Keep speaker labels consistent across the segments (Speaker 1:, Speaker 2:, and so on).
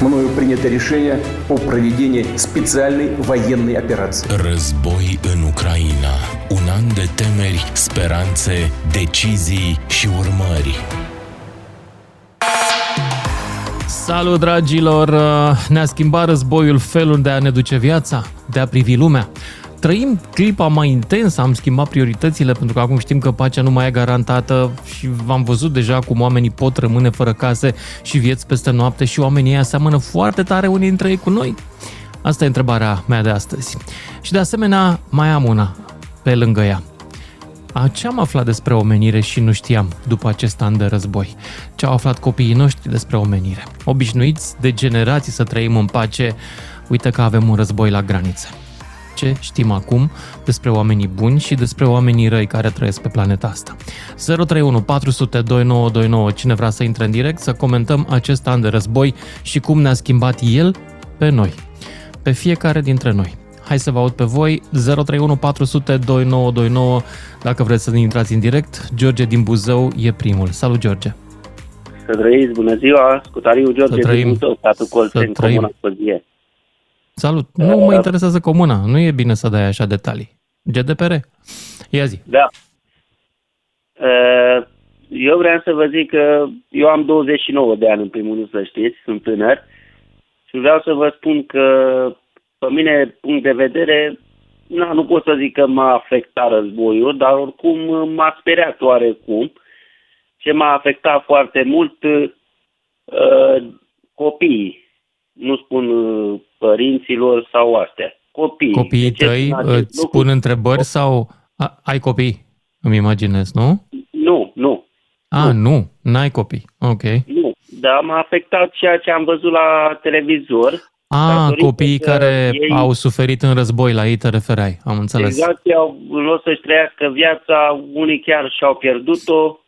Speaker 1: мною принято решение о проведении специальной военной операции.
Speaker 2: Război în Ucraina. Un an de temeri, speranțe, decizii și urmări.
Speaker 3: Salut, dragilor! Ne-a schimbat războiul felul de a ne duce viața, de a privi lumea. Trăim clipa mai intens, am schimbat prioritățile pentru că acum știm că pacea nu mai e garantată și v-am văzut deja cum oamenii pot rămâne fără case și vieți peste noapte și oamenii ei aseamănă foarte tare unii dintre ei cu noi. Asta e întrebarea mea de astăzi. Și de asemenea, mai am una pe lângă ea. A, ce am aflat despre omenire și nu știam după acest an de război? Ce au aflat copiii noștri despre omenire? Obișnuiți de generații să trăim în pace, uite că avem un război la graniță. Ce știm acum despre oamenii buni și despre oamenii răi care trăiesc pe planeta asta? 031 400 2929 Cine vrea să intre în direct, să comentăm acest an de război și cum ne-a schimbat el pe noi, pe fiecare dintre noi. Hai să vă aud pe voi, 031 400 2929, dacă vreți să intrați în direct. George din Buzău e primul. Salut, George!
Speaker 4: Să trăiți, bună ziua! Scutariu George
Speaker 3: Să trăim.
Speaker 4: din Buzău, statul Colțeni,
Speaker 3: Să trăim.
Speaker 4: Comuna Păzie.
Speaker 3: Salut! Nu mă interesează comuna, nu e bine să dai așa detalii. GDPR. Ia zi.
Speaker 4: Da. Uh, Eu vreau să vă zic că eu am 29 de ani, în primul rând, să știți, sunt tânăr. Și vreau să vă spun că, pe mine, punct de vedere, na, nu pot să zic că m-a afectat războiul, dar oricum m-a speriat oarecum. Ce m-a afectat foarte mult, uh, copiii. Nu spun uh, părinților sau astea. Copiii.
Speaker 3: Copiii
Speaker 4: De ce
Speaker 3: tăi
Speaker 4: spun acest
Speaker 3: îți
Speaker 4: lucru?
Speaker 3: pun întrebări sau... A, ai copii, îmi imaginez, nu?
Speaker 4: Nu, nu.
Speaker 3: A, nu, n-ai copii. Ok.
Speaker 4: Nu, dar m-a afectat ceea ce am văzut la televizor.
Speaker 3: A,
Speaker 4: Datorită
Speaker 3: copiii
Speaker 4: că
Speaker 3: care
Speaker 4: ei-
Speaker 3: au suferit în război, la ei te referai, am înțeles.
Speaker 4: Exact, ei au, în loc să-și trăiască viața, unii chiar și-au pierdut-o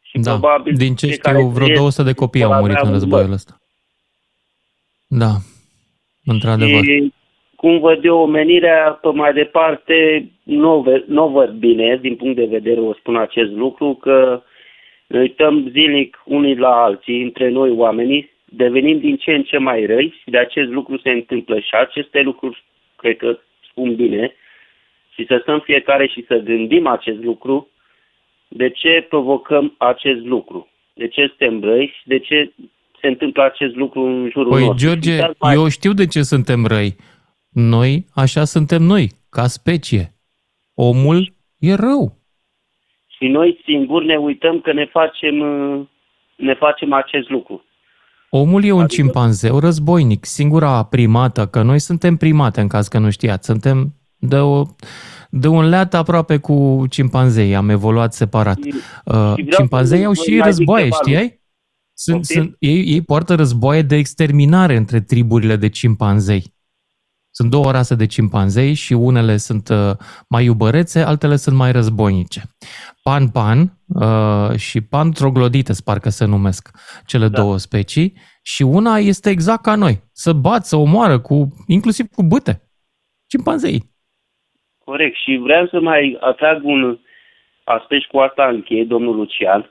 Speaker 4: și
Speaker 3: Da,
Speaker 4: probabil
Speaker 3: din ce
Speaker 4: cei care
Speaker 3: știu, vreo
Speaker 4: trăiesc
Speaker 3: 200 de copii
Speaker 4: vor
Speaker 3: au murit
Speaker 4: avea
Speaker 3: în
Speaker 4: un
Speaker 3: războiul
Speaker 4: băr.
Speaker 3: ăsta. Da, într-adevăr.
Speaker 4: Și cum văd eu omenirea pe mai departe, nu, o ve- nu o văd bine, din punct de vedere o spun acest lucru, că ne uităm zilnic unii la alții, între noi oamenii, devenim din ce în ce mai răi și de acest lucru se întâmplă și aceste lucruri, cred că spun bine, și să stăm fiecare și să gândim acest lucru, de ce provocăm acest lucru, de ce suntem răi și de ce se întâmplă acest lucru în jurul
Speaker 3: Păi,
Speaker 4: nostru.
Speaker 3: George,
Speaker 4: Și chiar mai-
Speaker 3: eu știu de ce suntem răi. Noi, așa suntem noi, ca specie. Omul e rău.
Speaker 4: Și noi singuri ne uităm că ne facem, uh, ne facem acest lucru.
Speaker 3: Omul e un
Speaker 4: Adică-
Speaker 3: cimpanzeu războinic, singura primată, că noi suntem primate, în caz că nu știați. Suntem de, o, de un leat aproape cu cimpanzei, am evoluat separat.
Speaker 4: Și-
Speaker 3: Uh,
Speaker 4: vreau
Speaker 3: cimpanzei
Speaker 4: să
Speaker 3: au
Speaker 4: vă
Speaker 3: și
Speaker 4: mai zic
Speaker 3: războaie,
Speaker 4: ceva
Speaker 3: știai? Sunt,
Speaker 4: Poftim?
Speaker 3: sunt, ei, ei poartă războaie de exterminare între triburile de cimpanzei. Sunt două rase de cimpanzei și unele sunt uh, mai iubărețe, altele sunt mai războinice. Pan-pan uh, și pan troglodites, parcă se numesc cele
Speaker 4: Da.
Speaker 3: două specii, și una este exact ca noi, să bat, să omoară, cu, inclusiv cu bâte. Cimpanzei.
Speaker 4: Corect. Și vreau să mai atrag un aspect și cu asta încheie, domnul Lucian.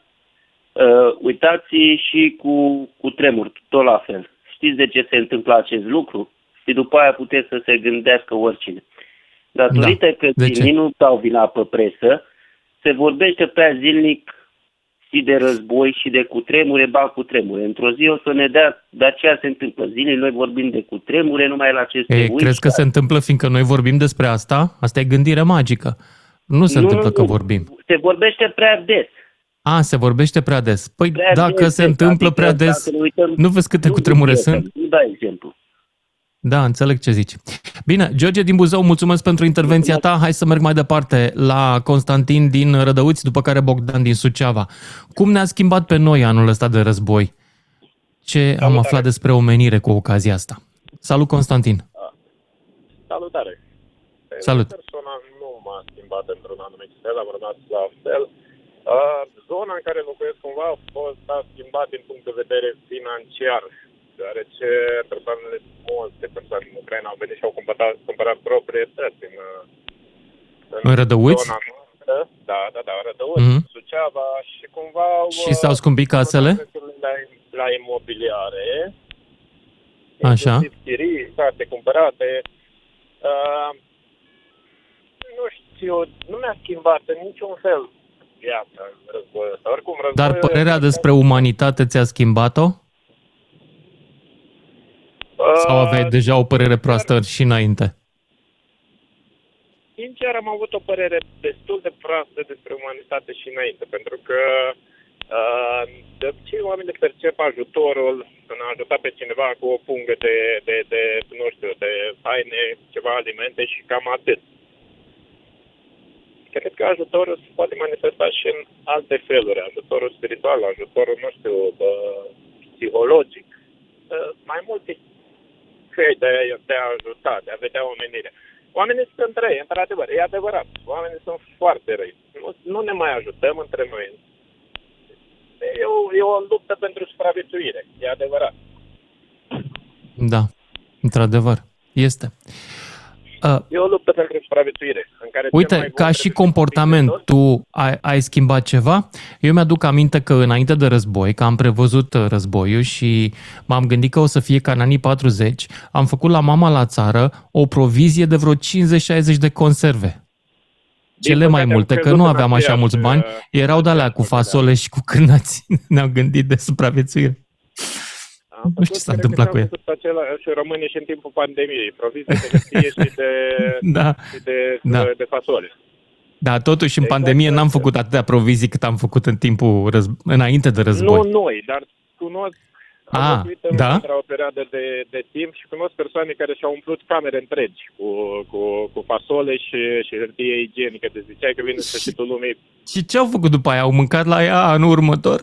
Speaker 4: Uh, uitați și cu, cu tremur, tot la fel. Știți de ce se întâmplă acest lucru? Și după aia puteți să se gândească oricine. Datorită
Speaker 3: Da.
Speaker 4: că
Speaker 3: De ce?
Speaker 4: zilnic nu dau vina pe presă, se vorbește prea zilnic și de război și de cutremure, ba cutremure. Într-o zi o să ne dea, de aceea se întâmplă zilnic, noi vorbim de cutremure, numai la aceste
Speaker 3: E,
Speaker 4: uiți.
Speaker 3: crezi că se întâmplă fiindcă noi vorbim despre asta? Asta e gândire magică. Nu se
Speaker 4: Nu,
Speaker 3: întâmplă
Speaker 4: nu,
Speaker 3: că
Speaker 4: nu.
Speaker 3: vorbim.
Speaker 4: Se vorbește prea des.
Speaker 3: A, se vorbește prea des. Păi
Speaker 4: Prea
Speaker 3: dacă
Speaker 4: des,
Speaker 3: se
Speaker 4: des,
Speaker 3: întâmplă
Speaker 4: adică
Speaker 3: prea
Speaker 4: dacă
Speaker 3: des,
Speaker 4: ne uităm-
Speaker 3: nu vezi câte
Speaker 4: Nu
Speaker 3: cutremure
Speaker 4: zic
Speaker 3: sunt?
Speaker 4: exemplu, Nu dai exemplu.
Speaker 3: Da, înțeleg ce zici. Bine, George din Buzău, mulțumesc pentru intervenția ta. Hai să merg mai departe la Constantin din Rădăuți, după care Bogdan din Suceava. Cum ne-a schimbat pe noi anul ăsta de război? Ce am aflat despre omenire cu ocazia asta? Salut, Constantin!
Speaker 5: Salutare!
Speaker 3: Salut.
Speaker 5: Personal nu m-a schimbat într-un anumit fel, am rămas la fel. Uh, zona în care locuiesc cumva a fost a schimbat din punct de vedere financiar, deoarece persoanele, multe persoane în Ucraina au venit și au cumpărat, cumpărat proprietăți în, uh,
Speaker 3: În Rădăuți?
Speaker 5: zona noastră. Da, da, da, Rădăuți,
Speaker 3: Mhm.
Speaker 5: Suceava și cumva au...
Speaker 3: Și s-au scumpit casele?
Speaker 5: prețurile La, la imobiliare
Speaker 3: Așa.
Speaker 5: inclusiv chirii, case cumpărate. Uh, nu știu, nu mi-a schimbat în niciun fel viața războiul ăsta. Oricum, războiul
Speaker 3: Dar părerea despre umanitate ți-a schimbat-o?
Speaker 5: Uh,
Speaker 3: Sau aveai deja o părere proastă și înainte?
Speaker 5: Sincer, am avut o părere destul de proastă despre umanitate și înainte, pentru că uh, de obicei oamenii percep ajutorul în a ajuta pe cineva cu o pungă de, de, de, nu știu, de haine, ceva alimente și cam atât. Cred că ajutorul se poate manifesta și în alte feluri, ajutorul spiritual, ajutorul, nu știu, uh, psihologic, uh, mai multe căi de, de a ajuta, de a vedea omenirea. Oamenii sunt răi, într-adevăr, e adevărat. Oamenii sunt foarte răi. Nu, nu ne mai ajutăm între noi. E o, e o luptă pentru supraviețuire, e adevărat.
Speaker 3: Da, într-adevăr, este. Uh,
Speaker 5: E o luptă pentru supraviețuire. În care cel mai
Speaker 3: Uite,
Speaker 5: bun
Speaker 3: ca și
Speaker 5: trebuie să
Speaker 3: comportament,
Speaker 5: fie
Speaker 3: tu ai, ai schimbat ceva? Eu mi-aduc aminte că înainte de război, că am prevăzut uh, războiul și m-am gândit că o să fie ca în anii 40, am făcut la mama la țară o provizie de vreo 50-60 de conserve. Cele mai
Speaker 5: păcate, am
Speaker 3: multe, că
Speaker 5: crezut
Speaker 3: nu
Speaker 5: în
Speaker 3: aveam așa
Speaker 5: aceeași,
Speaker 3: mulți bani,
Speaker 5: uh,
Speaker 3: erau de alea cu
Speaker 5: aceeași
Speaker 3: fasole și cu cârnați. Ne-am gândit de supraviețuire.
Speaker 5: Am
Speaker 3: Nu știu ce
Speaker 5: făcut,
Speaker 3: s-a
Speaker 5: cred
Speaker 3: întâmplat
Speaker 5: că
Speaker 3: cu
Speaker 5: și-am
Speaker 3: el.
Speaker 5: făcut același românii și în timpul pandemiei. Provizii de hârtie și de,
Speaker 3: Da.
Speaker 5: și de,
Speaker 3: Da.
Speaker 5: de, de fasole.
Speaker 3: Da, totuși în
Speaker 5: Exact
Speaker 3: pandemie n-am
Speaker 5: asta.
Speaker 3: făcut atâtea provizii cât am făcut în timpul răz- înainte de război.
Speaker 5: Nu noi, dar cunosc am
Speaker 3: Ah,
Speaker 5: locuit în
Speaker 3: da?
Speaker 5: Londra o perioadă de, de timp și cunosc persoane care și-au umplut camere întregi cu, cu, cu fasole și, și hârtie igienică. Deci ziceai că vine sfârșitul lumii.
Speaker 3: Și ce au făcut după aia? Au mâncat la ea anul următor?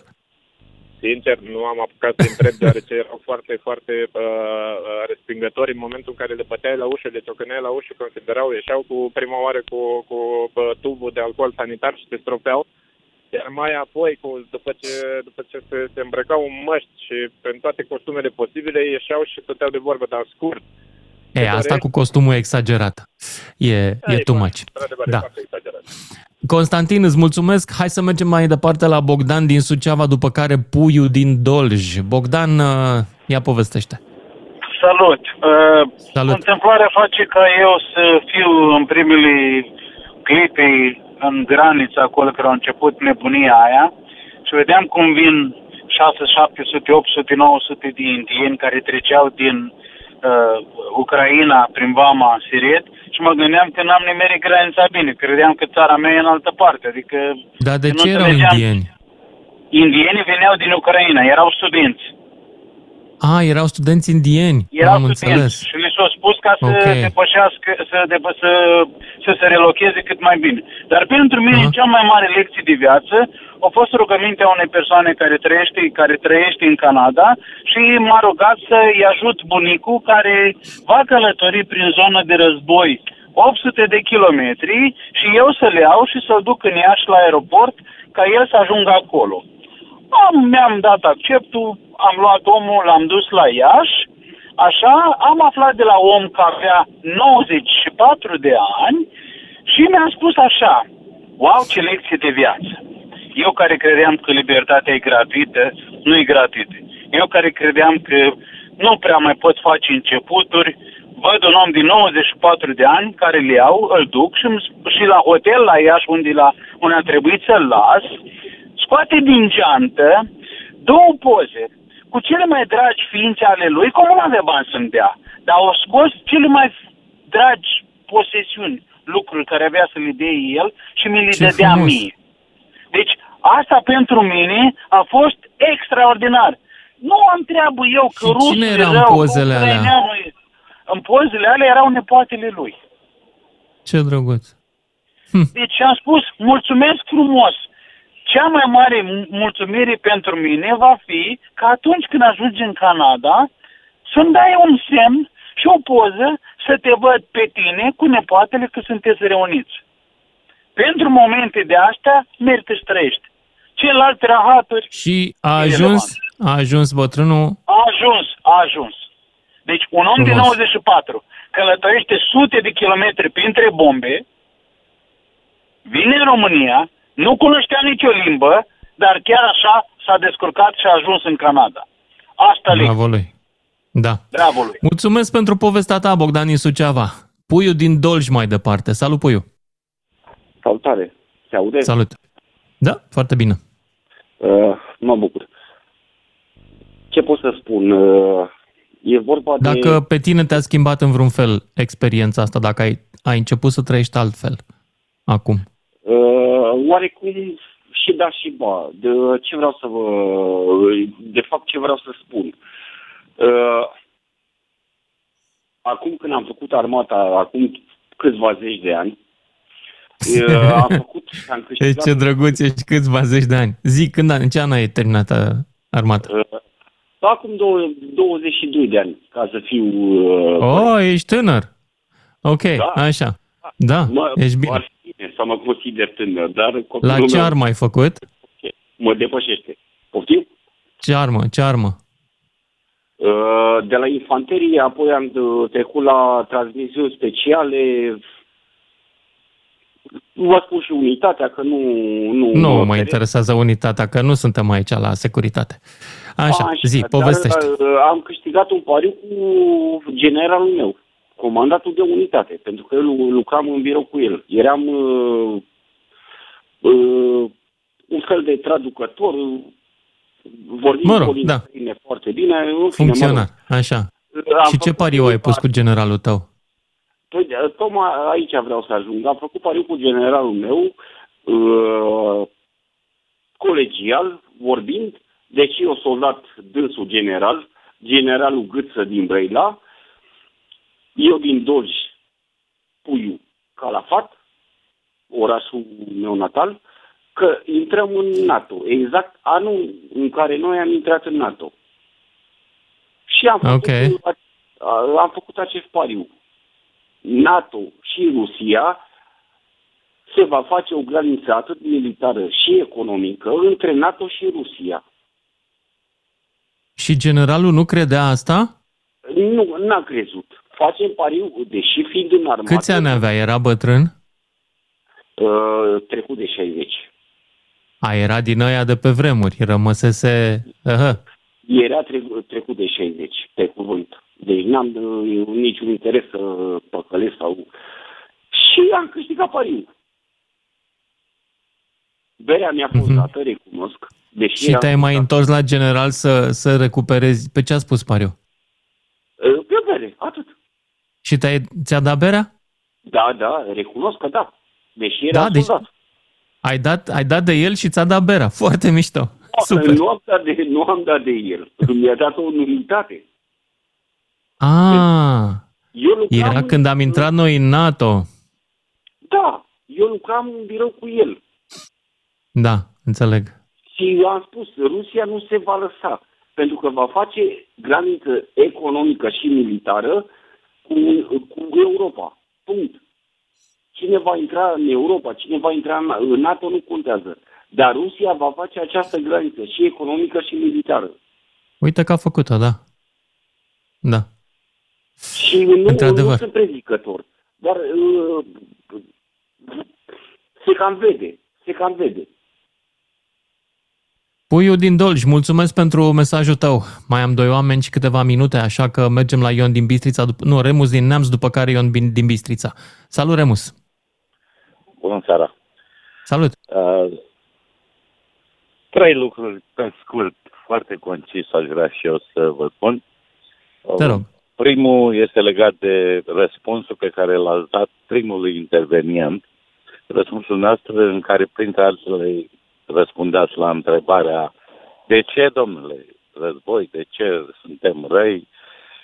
Speaker 5: Sincer, nu am apucat să întreb, deoarece erau foarte, foarte uh, uh, respingători în momentul în care le băteai la ușă, le ciocăneai la ușă, considerau, ieșeau cu prima oară cu, cu uh, tubul de alcool sanitar și te stropeau. Iar mai apoi, cu, după ce, după ce se, se îmbrăcau în măști și în toate costumele posibile, ieșeau și stăteau de vorbă, dar scurt.
Speaker 3: E, asta cu costumul e exagerat. E, e too much.
Speaker 5: Într-adevăr,
Speaker 3: Da.
Speaker 5: E foarte exagerat.
Speaker 3: Constantin, îți mulțumesc. Hai să mergem mai departe la Bogdan din Suceava, după care Puiu din Dolj. Bogdan, uh, ia povestește.
Speaker 6: Salut! Uh,
Speaker 3: Salut.
Speaker 6: Întâmplarea face ca eu să fiu în primele clipe în graniță, acolo care au început nebunia aia și vedeam cum vin 6, 700, 800, 900 de indieni care treceau din uh, Ucraina prin Vama Siret și mă gândeam că n-am nimerit granița bine, credeam că țara mea e în altă parte, adică
Speaker 3: Dar de
Speaker 6: nu
Speaker 3: ce erau
Speaker 6: înțelegeam.
Speaker 3: indieni?
Speaker 6: indienii veneau din Ucraina, erau studenți.
Speaker 3: A, erau studenți indieni.
Speaker 6: Erau
Speaker 3: Am
Speaker 6: studenți
Speaker 3: înțeles.
Speaker 6: și li s-a spus ca să
Speaker 3: Ok.
Speaker 6: depășească, să, depă, să, să se relocheze cât mai bine. Dar pentru mine
Speaker 3: Aha.
Speaker 6: cea mai mare lecție de viață a fost rugămintea unei persoane care trăiește, care trăiește în Canada și m-a rugat să-i ajut bunicul care va călători prin zonă de război 800 de kilometri și eu să-l iau și să-l duc în Iași la aeroport ca el să ajungă acolo. Am, mi-am dat acceptul, am luat omul, l-am dus la Iași, așa, am aflat de la om că avea 94 de ani și mi-a spus așa, wow, ce lecție de viață. Eu care credeam că libertatea e gratuită, nu e gratuită. Eu care credeam că nu prea mai pot face începuturi, văd un om din 94 de ani care le iau, îl duc și, îmi sp- și la hotel la Iași, unde, la, unde a trebuit să-l las, scoate din geantă două poze cu cele mai dragi ființe ale lui, cum nu avea bani să-mi dea, dar au scos cele mai dragi posesiuni, lucruri care avea să le dea el și mi le
Speaker 3: Ce
Speaker 6: dădea
Speaker 3: frumos.
Speaker 6: mie. Deci asta pentru mine a fost extraordinar. Nu am treabă eu că
Speaker 3: Și
Speaker 6: rusul
Speaker 3: cine
Speaker 6: e
Speaker 3: era în
Speaker 6: rău, că
Speaker 3: pozele alea?
Speaker 6: ucraineanul e- În pozele alea erau nepoatele lui.
Speaker 3: Ce drăguț.
Speaker 6: Deci am spus, mulțumesc frumos. Cea mai mare m- mulțumire pentru mine va fi că atunci când ajungi în Canada, să-mi dai un semn și o poză să te văd pe tine cu nepoatele că sunteți reuniți. Pentru momente de astea, merită să trăiești. Celelalte rahaturi
Speaker 3: Și a
Speaker 6: Irelevant.
Speaker 3: ajuns, a ajuns bătrânul
Speaker 6: a ajuns, a ajuns. Deci un om de
Speaker 3: Frumos.
Speaker 6: 94 călătorește sute de kilometri printre bombe, vine în România, nu cunoștea nicio limbă, dar chiar așa s-a descurcat și a ajuns în Canada. Asta lecție.
Speaker 3: Bravo lui. Da.
Speaker 6: Bravo lui!
Speaker 3: Mulțumesc pentru povestea ta, Bogdan din Suceava. Puiu din Dolj mai departe. Salut, Puiu.
Speaker 7: Salutare! Se aude?
Speaker 3: Salut. Da, foarte bine.
Speaker 7: Uh, mă bucur. Ce pot să spun? Uh, e vorba de...
Speaker 3: Dacă pe tine te-a schimbat în vreun fel experiența asta, dacă ai, ai început să trăiești altfel acum.
Speaker 7: Uh, oarecum și da și ba. De ce vreau să vă... De fapt, ce vreau să spun? Uh, acum când am făcut armata, acum câțiva zeci de ani, uh, am făcut... Am
Speaker 3: E,
Speaker 7: câștigat,
Speaker 3: ce drăguț ești, câțiva zeci de ani. Zi, când, a- în ce an ai terminat uh, armata?
Speaker 7: uh, acum două- 22 de ani, ca să fiu... Uh,
Speaker 3: Oh, ești tânăr. Ok,
Speaker 7: Da.
Speaker 3: așa. Da,
Speaker 7: mă,
Speaker 3: ești bine.
Speaker 7: Ar fi bine să mă consider tânăr, dar
Speaker 3: La
Speaker 7: copilul
Speaker 3: ce
Speaker 7: meu
Speaker 3: armă ai făcut?
Speaker 7: mă depășește. Poftim?
Speaker 3: Ce armă? Ce armă?
Speaker 7: Uh, De la infanterie, apoi am uh, trecut la transmisiuni speciale. Vă spun și unitatea, că nu... Nu,
Speaker 3: Nu mă
Speaker 7: operez.
Speaker 3: interesează unitatea, că nu suntem aici la securitate. Așa, zi,
Speaker 7: dar,
Speaker 3: povestește.
Speaker 7: uh, am câștigat un pariu cu generalul meu, comandatul de unitate, pentru că eu lu- lucram în birou cu el. Eram uh, uh, un fel de traducător, uh, vorbim
Speaker 3: Mă rog,
Speaker 7: o limbă
Speaker 3: da.
Speaker 7: străină foarte bine. în fine, mă rog.
Speaker 3: Funcționar, așa.
Speaker 7: Am
Speaker 3: Și ce
Speaker 7: făcut
Speaker 3: pariu ai
Speaker 7: un
Speaker 3: pus cu generalul tău?
Speaker 7: Păi, de- tocmai aici vreau să ajung. Am făcut pariu cu generalul meu, uh, colegial, vorbind, deci eu soldat dânsul general, generalul Gâță din Brăila, eu din Dolj, Puiu, Calafat, orașul meu natal, că intrăm în NATO, exact anul în care noi am intrat în NATO. Și am făcut,
Speaker 3: Ok.
Speaker 7: a- am făcut acest pariu. NATO și Rusia se va face o graniță atât militară și economică între NATO și Rusia.
Speaker 3: Și generalul nu credea asta?
Speaker 7: Nu, n-a crezut. Facem pariu, deși fiind în armată...
Speaker 3: Câți ani avea? Era bătrân?
Speaker 7: Uh, trecut de 60.
Speaker 3: A, era din aia de pe vremuri, rămăsese... Aha.
Speaker 7: Era trecut, trecut de 60, pe cuvânt. Deci n-am uh, niciun interes să păcălesc sau... Și am câștigat pariu. Berea mi-a fost
Speaker 3: Mhm.
Speaker 7: dată, recunosc. Deși
Speaker 3: Și
Speaker 7: eram
Speaker 3: te-ai mai
Speaker 7: soldat.
Speaker 3: întors la general să, să recuperezi... Pe ce a spus pariu?
Speaker 7: Uh, Pe bere, atât.
Speaker 3: Și te-ai, ți-a dat berea?
Speaker 7: Da, da, recunosc că da. Deși
Speaker 3: Da,
Speaker 7: era
Speaker 3: deci-
Speaker 7: soldat.
Speaker 3: Ai dat, ai dat de el și ți-a dat berea. Foarte mișto. Super.
Speaker 7: Nu am, dat de, nu am dat de el. Mi-a dat o numitate.
Speaker 3: Ah,
Speaker 7: Eu lucram
Speaker 3: era
Speaker 7: în-
Speaker 3: când am intrat noi în NATO.
Speaker 7: Da, eu lucram în birou cu el.
Speaker 3: Da, înțeleg.
Speaker 7: Și am spus, Rusia nu se va lăsa, pentru că va face graniță economică și militară cu, cu Europa. Punct. Cine va intra în Europa, cine va intra în în NATO nu contează. Dar Rusia va face această graniță și economică și militară.
Speaker 3: Uite că a făcut-o, da. Da.
Speaker 7: Și nu,
Speaker 3: Într-adevăr.
Speaker 7: nu sunt prezicător. Dar uh, se cam vede. Se cam vede.
Speaker 3: Puiu din Dolj, mulțumesc pentru mesajul tău. Mai am doi oameni și câteva minute, așa că mergem la Ion din Bistrița, dup- nu, Remus din Neamț, după care Ion din din Bistrița. Salut, Remus!
Speaker 8: Bună seara!
Speaker 3: Salut!
Speaker 8: Uh, trei lucruri pe scurt, foarte concis, aș vrea și eu să vă spun.
Speaker 3: Te
Speaker 8: Uh,
Speaker 3: rog.
Speaker 8: Primul este legat de răspunsul pe care l-ați dat primului intervenient, răspunsul noastră în care, printre altele, răspundeați la întrebarea de ce, domnule, război, de ce suntem răi?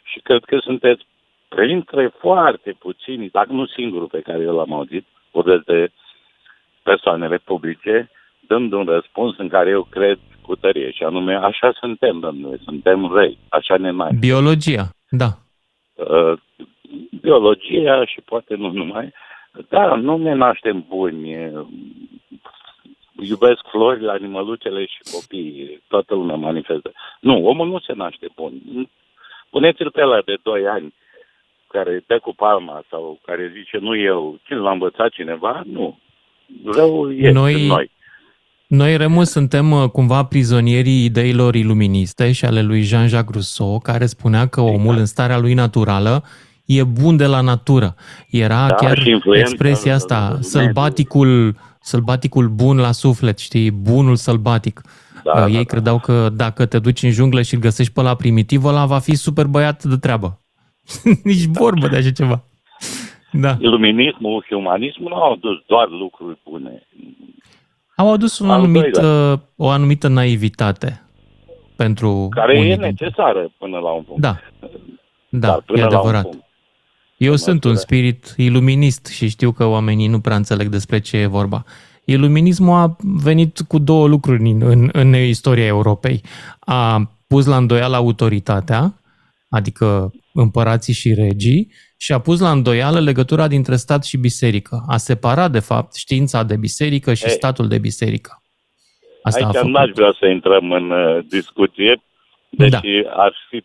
Speaker 8: Și cred că sunteți printre foarte puțini, dacă nu singurul pe care eu l-am auzit, vorbesc de persoanele publice, dând un răspuns în care eu cred cu tărie, și anume, așa suntem, domnule, suntem răi, așa ne mai.
Speaker 3: Biologia, da.
Speaker 8: Uh, biologia și poate nu numai, da, nu ne naștem buni. Iubesc florile, animăluțele și copiii. Toată lumea manifestă. Nu, omul nu se naște bun. Puneți-l pe ăla de 2 ani care dă cu palma sau care zice nu eu, cine l-a învățat cineva? Nu. Răul este
Speaker 3: Noi-
Speaker 8: în noi.
Speaker 3: Noi, Remus, suntem uh, cumva prizonierii ideilor iluministe și ale lui Jean-Jacques Rousseau, care spunea că omul
Speaker 8: Exact.
Speaker 3: în starea lui naturală e bun de la natură. Era
Speaker 8: Da,
Speaker 3: chiar
Speaker 8: și influența
Speaker 3: expresia asta,
Speaker 8: mediului.
Speaker 3: sălbaticul, sălbaticul bun la suflet, știi, bunul sălbatic.
Speaker 8: Da,
Speaker 3: Uh,
Speaker 8: da,
Speaker 3: Ei
Speaker 8: da.
Speaker 3: credeau că dacă te duci în junglă și îl găsești pe la primitiv, ăla va fi super băiat de treabă. Nici vorbă de așa ceva. Da.
Speaker 8: Iluminismul și umanismul nu au adus doar lucruri bune.
Speaker 3: Au adus un
Speaker 8: Al
Speaker 3: anumit,
Speaker 8: doilea.
Speaker 3: uh, o anumită naivitate pentru
Speaker 8: Care
Speaker 3: unii
Speaker 8: e
Speaker 3: dintre-
Speaker 8: necesară până la un punct.
Speaker 3: Da. Da,
Speaker 8: Dar până
Speaker 3: e
Speaker 8: la un
Speaker 3: adevărat.
Speaker 8: punct.
Speaker 3: Eu
Speaker 8: În
Speaker 3: sunt un
Speaker 8: măsură.
Speaker 3: spirit iluminist și știu că oamenii nu prea înțeleg despre ce e vorba. Iluminismul a venit cu două lucruri în, în, în istoria Europei. A pus la îndoială autoritatea, adică împărații și regii, și a pus la îndoială legătura dintre stat și biserică. A separat, de fapt, știința de biserică și
Speaker 8: Ei.
Speaker 3: statul de biserică. Asta a
Speaker 8: Aici
Speaker 3: făcut.
Speaker 8: n-aș vrea să intrăm în uh, discuție, deși da. ar fi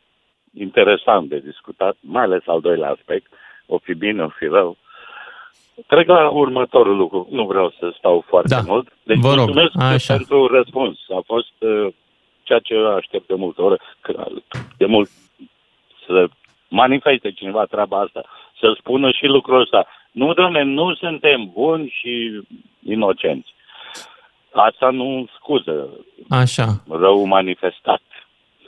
Speaker 8: interesant de discutat, mai ales al doilea aspect, o fi bine, o fi rău. Trec la următorul lucru. Nu vreau să stau foarte
Speaker 3: Da.
Speaker 8: mult. Deci
Speaker 3: Vă rog.
Speaker 8: mulțumesc
Speaker 3: Așa.
Speaker 8: pentru răspuns. A fost uh, ceea ce aștept de multe ori. Că- De mult să manifeste cineva treaba asta. Să spună și lucrul ăsta. Nu, domne, nu suntem buni și inocenți. Asta nu scuză
Speaker 3: Așa.
Speaker 8: rău manifestat.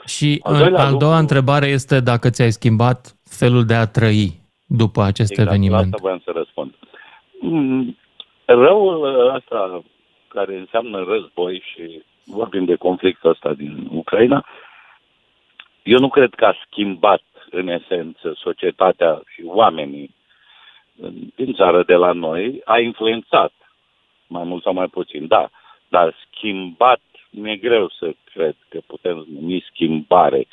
Speaker 3: Și
Speaker 8: Al
Speaker 3: al,
Speaker 8: doilea
Speaker 3: al doua
Speaker 8: lucru-
Speaker 3: întrebare este dacă ți-ai schimbat felul de a trăi după acest
Speaker 8: Exact, la
Speaker 3: eveniment.
Speaker 8: asta voiam să răspund. Mm, Răul ăsta care înseamnă război și vorbim de conflictul ăsta din Ucraina, eu nu cred că a schimbat în esență societatea și oamenii din țară de la noi, a influențat mai mult sau mai puțin, da, dar schimbat mi-e greu să cred că putem numi schimbare.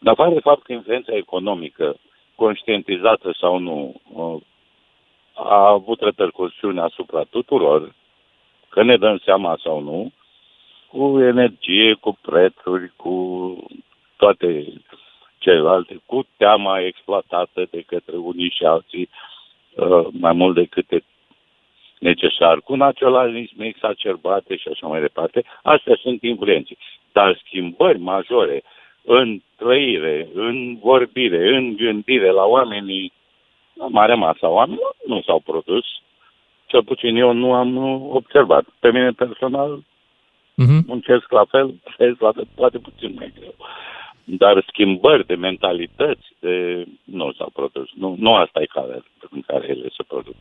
Speaker 8: Dar afară de fapt că influența economică, conștientizată sau nu, uh, a avut repercusiuni asupra tuturor, că ne dăm seama sau nu, cu energie, cu prețuri, cu toate celelalte, cu teama exploatată de către unii și alții, uh, mai mult decât e necesar, cu naționalisme exacerbate și așa mai departe. Astea sunt influențe. Dar schimbări majore în trăire, în vorbire, în gândire la oamenii, la marea masă a oamenilor, nu s-au produs. Cel puțin eu nu am uh, observat. Pe mine personal
Speaker 3: Mhm.
Speaker 8: muncesc la fel, trăiesc la fel, poate puțin mai greu. Dar schimbări de mentalități de... nu s-au produs. Nu, nu asta e calea în care ele se produc.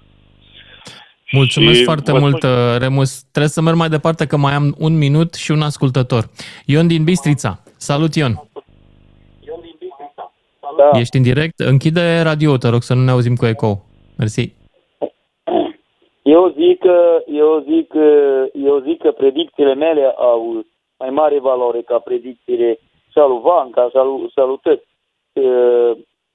Speaker 3: Mulțumesc
Speaker 8: Și
Speaker 3: foarte
Speaker 8: vă
Speaker 3: mult,
Speaker 8: spun-
Speaker 3: uh, Remus. Trebuie să merg mai departe, că mai am un minut și un ascultător. Ion din Bistrița. Salut, Ion.
Speaker 9: Da.
Speaker 3: Ești în direct? Închide radio te rog, să nu ne auzim cu ecou. Mersi.
Speaker 9: Eu zic că, eu zic, că, eu zic că predicțiile mele au mai mare valoare ca predicțiile și al lui Vanca, și al lui Salutări.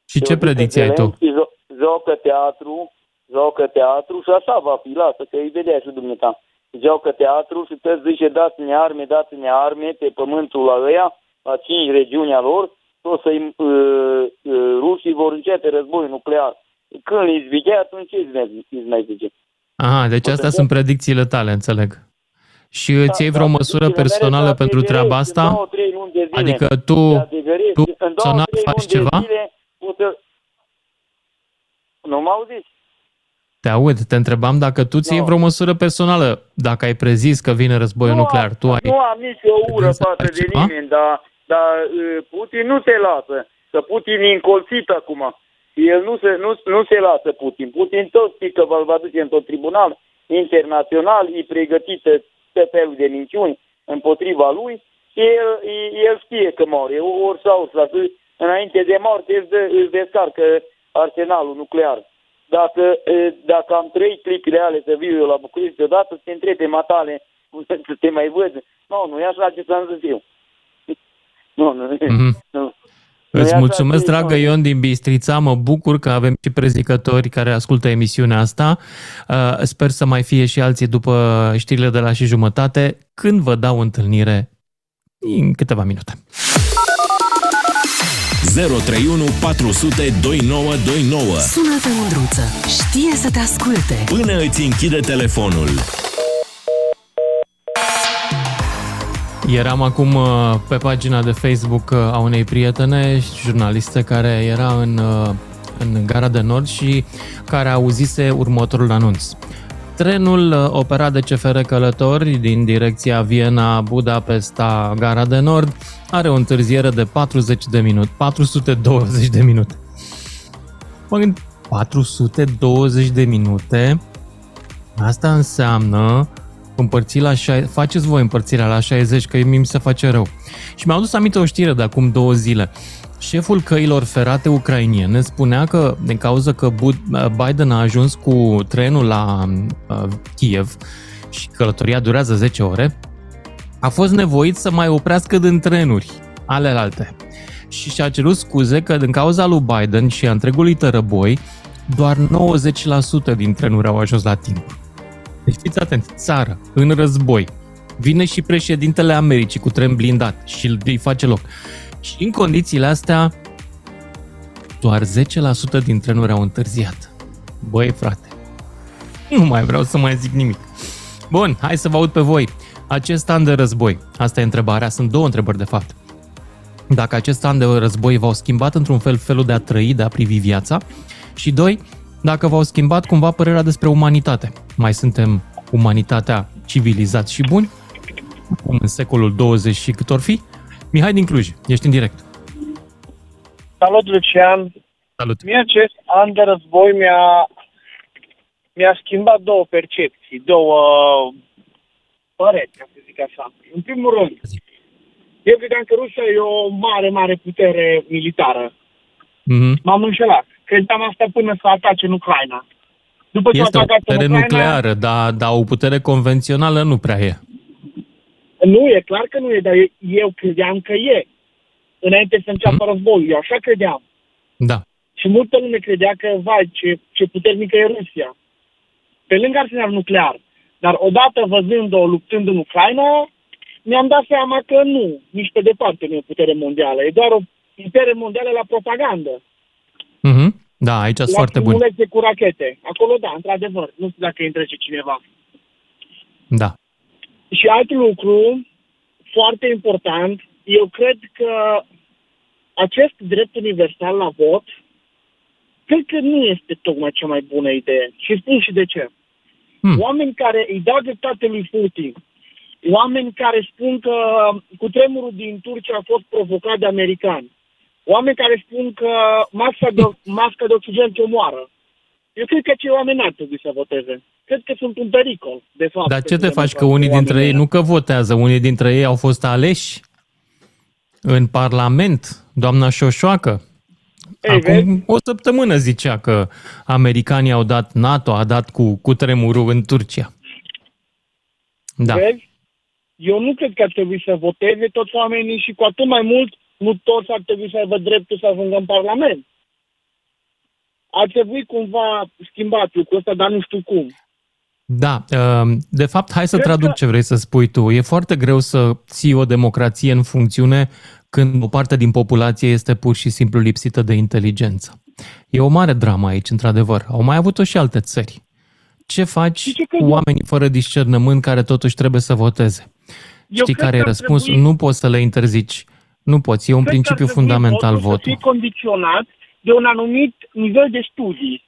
Speaker 3: Și ce predicție ai tu?
Speaker 9: jo- joacă teatru, joacă teatru și așa va fi, lasă, că îi vedea și dumneata. Joacă teatru și te zice dați-ne arme, dați-ne arme pe pământul la ăia, la cinci regiuni a lor, o să-i uh, uh, rușii vor începe război nuclear. Când îi zbighe, atunci ce îți mai- îți mai zice?
Speaker 3: Aha, deci astea sunt predicțiile tale, înțeleg. Și îți iei vreo
Speaker 9: Da,
Speaker 3: măsură
Speaker 9: predicțiile
Speaker 3: personală
Speaker 9: mele
Speaker 3: pentru
Speaker 9: se
Speaker 3: treaba
Speaker 9: adeveresc în
Speaker 3: asta?
Speaker 9: două, trei luni de zile.
Speaker 3: Adică tu,
Speaker 9: Se adeveresc.
Speaker 3: tu
Speaker 9: în două,
Speaker 3: personal
Speaker 9: trei
Speaker 3: faci
Speaker 9: luni de
Speaker 3: ceva?
Speaker 9: zile o să... Nu mă auziți?
Speaker 3: Te aud, te întrebam dacă tu ți iei
Speaker 9: Nu.
Speaker 3: vreo măsură personală, dacă ai prezis că vine războiul
Speaker 9: Nu
Speaker 3: nuclear.
Speaker 9: am-
Speaker 3: Tu ai...
Speaker 9: Nu am nici o ură
Speaker 3: gând să
Speaker 9: față
Speaker 3: faci
Speaker 9: de
Speaker 3: ceva?
Speaker 9: nimeni, dar, dar uh, Putin nu te lasă. Că Putin e încolțit acum. El nu se, nu, nu se lasă Putin. Putin tot știe că vă va duce într-un tribunal internațional, e pregătită pe felul de minciuni împotriva lui și el, el știe că moare. Ori sau să înainte de moarte își, dă, își descarcă arsenalul nuclear. Dacă, e, dacă am trăit clipile ale să viu eu la București deodată, să te întrebe matale, să te mai văd. Nu, nu e așa ce ți-am zis eu. Nu, nu,
Speaker 3: Mhm.
Speaker 9: nu.
Speaker 3: Îți
Speaker 9: Nu e
Speaker 3: mulțumesc,
Speaker 9: așa,
Speaker 3: dragă
Speaker 9: nu.
Speaker 3: Ion din Bistrița, mă bucur că avem și prezicători care ascultă emisiunea asta. Uh, Sper să mai fie și alții după știrile de la și jumătate, când vă dau întâlnire în câteva minute.
Speaker 2: 031 400 2929
Speaker 10: Sună-te, Mândruță. Știe să te asculte.
Speaker 2: Până îți închide telefonul.
Speaker 3: Eram acum uh, pe pagina de Facebook uh, a unei prietene jurnaliste care era în, uh, în Gara de Nord și care auzise următorul anunț. Trenul operat de CFR Călători din direcția Viena, Budapesta, Gara de Nord are o întârziere de 40 de minute, 420 de minute. Mă gând, 420 de minute, asta înseamnă împărțit la 60, faceți voi împărțirea la 60, că mi se face rău. Și mi-au adus aminte o știre de acum două zile. Șeful căilor ferate ucrainiene spunea că, din cauza că Biden a ajuns cu trenul la uh, Kiev și călătoria durează 10 ore, a fost nevoit să mai oprească din trenuri alelalte. Și și-a cerut scuze că din cauza lui Biden și a întregului tărăboi, doar 90% din trenuri au ajuns la timp. Deci fiți atenți, țară, în război, vine și președintele Americii cu tren blindat și îi face loc. Și în condițiile astea, doar 10% din trenuri au întârziat. Băi, frate, nu mai vreau să mai zic nimic. Bun, hai să vă aud pe voi. Acest an de război, asta e întrebarea, sunt două întrebări de fapt. Dacă acest an de război v-au schimbat într-un fel felul de a trăi, de a privi viața și doi, dacă v-au schimbat cumva părerea despre umanitate. Mai suntem umanitatea civilizați și buni, cum în secolul 20 și cât or fi. Mihai din Cluj, ești în direct.
Speaker 11: Salut, Lucian!
Speaker 3: Salut!
Speaker 11: Mie acest an de război mi-a, mi-a schimbat două percepții, două păreri, ca să zic așa. În primul rând, eu credeam că Rusia e o mare, mare putere militară.
Speaker 3: Mm-hmm.
Speaker 11: M-am înșelat credeam asta până să atace în Ucraina.
Speaker 3: După ce este o putere Ucraina, nucleară, dar, dar o putere convențională nu prea e.
Speaker 11: Nu, e clar că nu e, dar eu credeam că e. Înainte să înceapă hmm? războiul, eu așa credeam.
Speaker 3: Da.
Speaker 11: Și multă lume credea că, vai, ce, ce puternică e Rusia. Pe lângă arsenal nuclear. Dar odată văzând-o luptând în Ucraina, mi-am dat seama că nu, nici pe departe nu e putere mondială. E doar o putere mondială la propagandă.
Speaker 3: Mm-hmm. Da, aici sunt foarte bun.
Speaker 11: cu rachete. Acolo, da, într-adevăr. Nu știu dacă intrece cineva.
Speaker 3: Da.
Speaker 11: Și alt lucru foarte important, eu cred că acest drept universal la vot, cred că nu este tocmai cea mai bună idee. Și spun și de ce. Hmm. Oameni care îi dau dreptate lui Putin, oameni care spun că cu tremurul din Turcia a fost provocat de americani, Oameni care spun că masca de, masca de oxigen te omoară. Eu cred că cei oameni n-ar trebui să voteze. Cred că sunt un pericol, de fapt.
Speaker 3: Dar ce te faci că unii dintre ei nu că votează, unii dintre ei au fost aleși în Parlament, doamna Șoșoacă. Ei, Acum vezi? o săptămână zicea că americanii au dat, NATO a dat cu, cu tremurul în Turcia. Da.
Speaker 11: Vezi? Eu nu cred că ar trebui să voteze toți oamenii și cu atât mai mult nu toți ar trebui să aibă dreptul să ajungă în Parlament. Ar trebui cumva schimbat lucrul ăsta, dar nu știu cum.
Speaker 3: Da, um, de fapt, hai să Cred traduc că... ce vrei să spui tu. E foarte greu să ții o democrație în funcțiune când o parte din populație este pur și simplu lipsită de inteligență. E o mare dramă aici, într-adevăr. Au mai avut-o și alte țări. Ce faci ce cu oamenii fără discernământ care totuși trebuie să voteze? Eu Știi care e răspunsul? Trebui... Nu poți să le interzici nu poți, e un Cred principiu fundamental votul. Să
Speaker 11: fie condiționat de un anumit nivel de studii.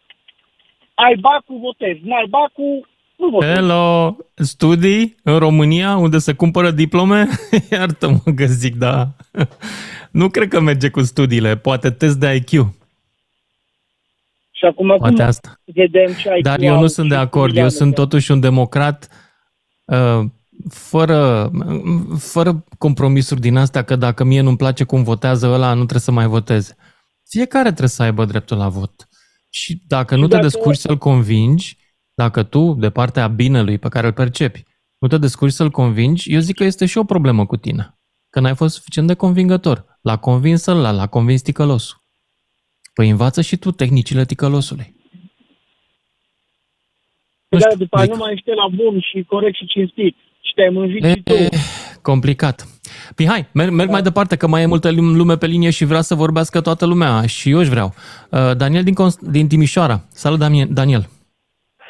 Speaker 11: Ai bacul, votezi. Nu ai bacul, nu votezi.
Speaker 3: Hello! Studii în România unde se cumpără diplome? Iartă-mă că zic, da. nu cred că merge cu studiile. Poate test de IQ.
Speaker 11: Și acum Poate cum asta. vedem ce
Speaker 3: Dar eu nu sunt de acord. Eu sunt totuși un democrat uh, fără, fără compromisuri din astea că dacă mie nu-mi place cum votează ăla, nu trebuie să mai voteze. Fiecare trebuie să aibă dreptul la vot. Și dacă nu te dacă... descurci să-l convingi, dacă tu, de partea binelui pe care îl percepi, nu te descurci să-l convingi, eu zic că este și o problemă cu tine. Că n-ai fost suficient de convingător. L-a convins ăla, l-a convins ticălosul. Păi învață și tu tehnicile ticălosului.
Speaker 11: Dar după aia nu mai ești la bun și corect și cinstit și te-ai mânjit e, și tu.
Speaker 3: Complicat. Mihai, merg, merg da. mai departe, că mai e multă lume pe linie și vrea să vorbească toată lumea și eu își vreau. Uh, Daniel din, Const- din Timișoara. Salut, Daniel.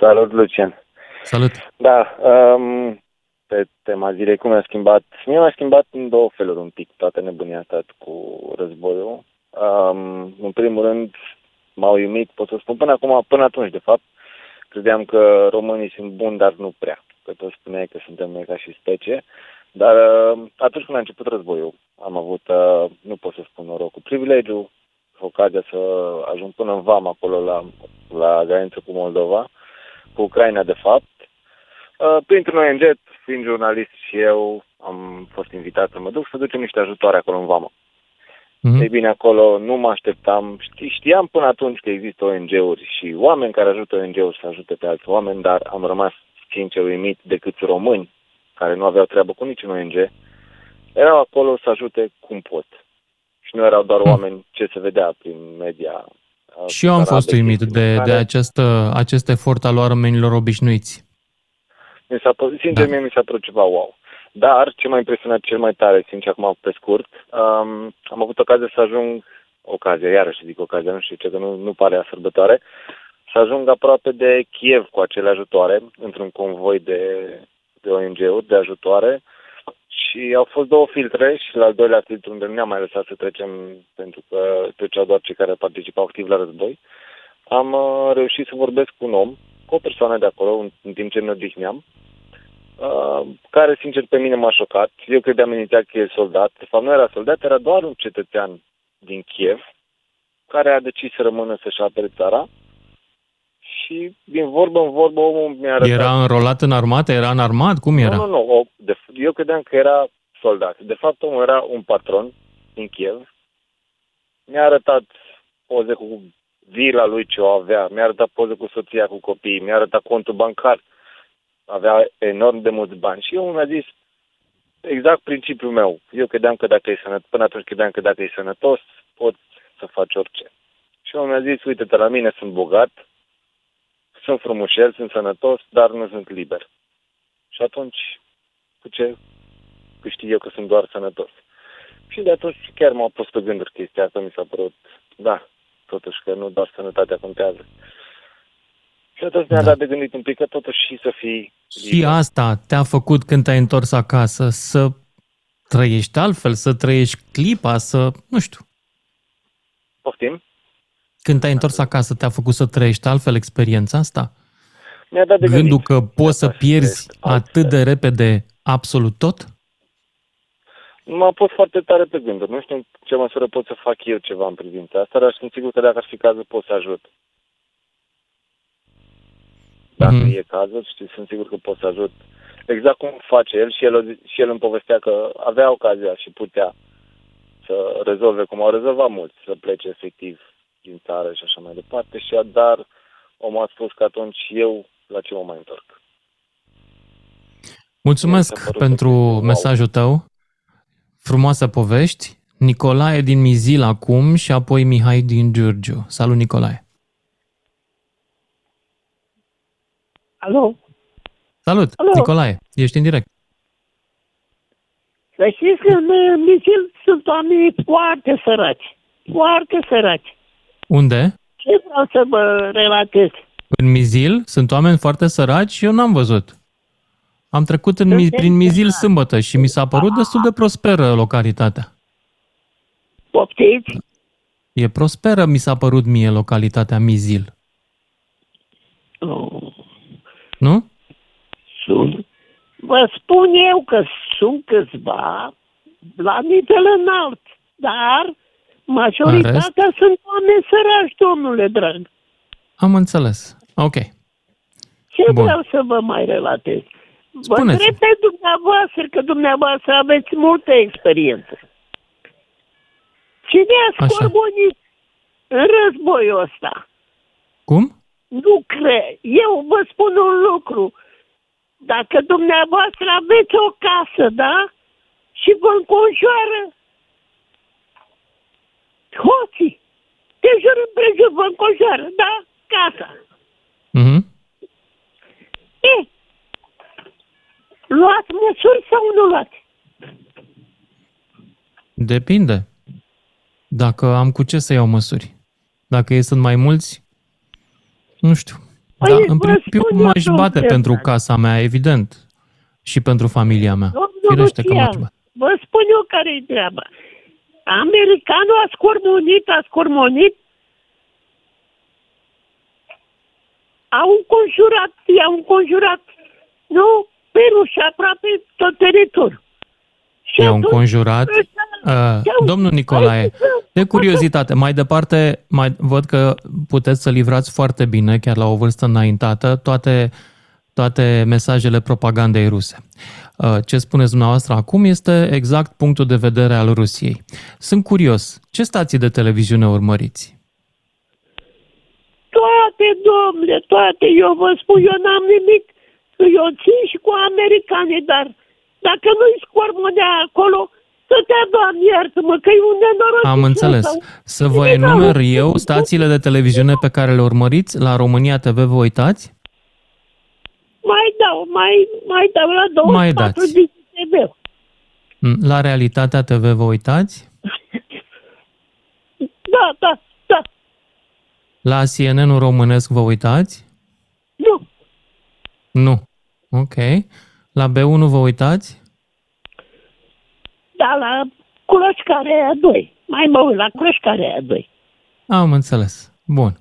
Speaker 12: Salut, Lucian.
Speaker 3: Salut.
Speaker 12: Da, um, pe tema zilei, cum mi-a schimbat. Mie mi-a schimbat în două feluri un pic toată nebunia asta cu războiul. Um, în primul rând, m-au iumit, pot să spun, până acum, până atunci, de fapt, credeam că românii sunt buni, dar nu prea. Că toți spuneai că suntem noi ca și specie. Dar uh, atunci când a început războiul, am avut, uh, nu pot să spun noroc, cu privilegiu, ocazia să ajung până în Vam, acolo la, la graniță cu Moldova, cu Ucraina, de fapt. Uh, printr-un ONG, fiind jurnalist și eu, am fost invitat să mă duc să ducem niște ajutoare acolo în Vamă. Mm-hmm. Ei bine, acolo nu mă așteptam. Ști, știam până atunci că există ONG-uri și oameni care ajută ONG-uri să ajute pe alți oameni, dar am rămas sincer uimit de câți români care nu aveau treabă cu niciun ONG, erau acolo să ajute cum pot. Și nu erau doar mm. oameni ce se vedea prin media.
Speaker 3: Și eu am fost uimit de, de acest, acest efort al oamenilor obișnuiți.
Speaker 12: Mi s-a, sincer, da. mie mi s-a părut ceva wow. Dar ce m-a impresionat cel mai tare, sincer, acum pe scurt, um, am avut ocazia să ajung, ocazia, iarăși zic ocazia, nu știu ce, că nu, nu pare a sărbătoare, să ajung aproape de Kiev cu acele ajutoare, într-un convoi de, de ONG-uri, de ajutoare, și au fost două filtre și la al doilea filtru unde nu ne-am mai lăsat să trecem pentru că treceau doar cei care participau activ la război, am uh, reușit să vorbesc cu un om, cu o persoană de acolo, în, în timp ce ne odihneam, Uh, care, sincer, pe mine m-a șocat. Eu credeam inițial că e soldat. De fapt, nu era soldat, era doar un cetățean din Kiev care a decis să rămână să-și apere țara. Și, din vorbă în vorbă, omul mi-a arătat...
Speaker 3: Era înrolat în armată? Era în armat? Cum era?
Speaker 12: Nu, nu, nu. O, de, eu credeam că era soldat. De fapt, omul era un patron din Kiev. Mi-a arătat poze cu vila lui ce o avea, mi-a arătat poze cu soția, cu copiii, mi-a arătat contul bancar avea enorm de mulți bani. Și eu mi-a zis exact principiul meu. Eu credeam că dacă e sănătos, până atunci credeam că dacă e sănătos, poți să faci orice. Și eu mi-a zis, uite-te, la mine sunt bogat, sunt frumușel, sunt sănătos, dar nu sunt liber. Și atunci, cu ce câștig eu că sunt doar sănătos? Și de atunci chiar m-a pus pe gânduri chestia asta, mi s-a părut, da, totuși că nu doar sănătatea contează. Și atunci mi-a da. dat de gândit un pic că totuși și să fii
Speaker 3: Și liber. asta te-a făcut când te-ai întors acasă să trăiești altfel, să trăiești clipa, să, nu știu.
Speaker 12: Poftim?
Speaker 3: Când te-ai întors acasă, te-a făcut să trăiești altfel experiența asta?
Speaker 12: Mi-a dat de
Speaker 3: Gândul
Speaker 12: gândit.
Speaker 3: că poți să pierzi atât de repede absolut tot?
Speaker 12: M-a pus foarte tare pe gânduri. Nu știu în ce măsură pot să fac eu ceva în privința asta, dar sunt sigur că dacă ar fi cazul pot să ajut dacă mm-hmm. e cazul, știi, sunt sigur că pot să ajut. Exact cum face el și el, și el îmi povestea că avea ocazia și putea să rezolve, cum au rezolvat mulți, să plece efectiv din țară și așa mai departe, și dar omul a spus că atunci eu la ce mă mai întorc.
Speaker 3: Mulțumesc pentru mesajul tău. Frumoasă povești. Nicolae din Mizil acum și apoi Mihai din Giurgiu. Salut, Nicolae!
Speaker 13: Alo?
Speaker 3: Salut,
Speaker 13: Alo?
Speaker 3: Nicolae, ești în direct.
Speaker 13: Să știți că în Mizil sunt oameni foarte săraci. Foarte săraci.
Speaker 3: Unde?
Speaker 13: Ce vreau să vă relatez?
Speaker 3: În Mizil sunt oameni foarte săraci și eu n-am văzut. Am trecut în, Mi- prin Mizil sâmbătă și mi s-a părut destul de prosperă localitatea.
Speaker 13: Poftiți?
Speaker 3: E prosperă, mi s-a părut mie localitatea Mizil.
Speaker 13: Oh.
Speaker 3: Nu?
Speaker 13: Sunt. Vă spun eu că sunt câțiva la nivel înalt, dar majoritatea sunt oameni sărași, domnule drag.
Speaker 3: Am înțeles. Ok.
Speaker 13: Ce
Speaker 3: Bun.
Speaker 13: vreau să vă mai relatez? Vă
Speaker 3: Spuneți.
Speaker 13: întreb pe dumneavoastră, că dumneavoastră aveți multă experiență. Cine a
Speaker 3: Așa.
Speaker 13: scorbonit în războiul ăsta?
Speaker 3: Cum?
Speaker 13: Nu cred. Eu vă spun un lucru. Dacă dumneavoastră aveți o casă, da? Și vă înconjoară hoții. De jur împrejur vă înconjoară, da? Casa.
Speaker 3: Mhm.
Speaker 13: E, luați măsuri sau nu luați?
Speaker 3: Depinde. Dacă am cu ce să iau măsuri. Dacă ei sunt mai mulți, nu știu.
Speaker 13: Păi,
Speaker 3: da, în
Speaker 13: vă
Speaker 3: principiu
Speaker 13: spun eu,
Speaker 3: m-aș bate
Speaker 13: domnule
Speaker 3: pentru
Speaker 13: Vlad.
Speaker 3: casa mea, evident. și pentru familia mea.
Speaker 13: Domnul
Speaker 3: Firește că
Speaker 13: Lucian,
Speaker 3: motivat.
Speaker 13: vă spun eu care-i treaba. Americanul a scormonit, a scormonit, au înconjurat, i-au înconjurat, nu, Peru și aproape tot teritoriul. Și
Speaker 3: I-au
Speaker 13: atunci
Speaker 3: înconjurat.
Speaker 13: ăștia
Speaker 3: Uh, domnul Nicolae, de curiozitate, mai departe, mai, văd că puteți să livrați foarte bine, chiar la o vârstă înaintată, toate, toate mesajele propagandei ruse. Uh, Ce spuneți dumneavoastră acum este exact punctul de vedere al Rusiei. Sunt curios, ce stații de televiziune urmăriți?
Speaker 13: Toate, domnule, toate, eu vă spun, eu n-am nimic, eu țin și cu americanii, dar dacă nu-i scormonea acolo, să te doamne, iartă-mă, că e un nenorocit.
Speaker 3: Am înțeles.
Speaker 13: ăsta.
Speaker 3: Să vă enumer eu stațiile de televiziune pe care le urmăriți la România TV, vă uitați?
Speaker 13: Mai dau, mai, mai dau la
Speaker 3: Mai
Speaker 13: 24
Speaker 3: dați.
Speaker 13: din TV.
Speaker 3: Mm, La Realitatea TV vă uitați?
Speaker 13: Da, da, da,
Speaker 3: La CNN-ul românesc vă uitați?
Speaker 13: nu.
Speaker 3: Nu. Ok. La B1 vă uitați?
Speaker 13: Da, la culoșcarea aia 2. Mai mă uit la culoșcarea aia 2.
Speaker 3: Am înțeles. Bun.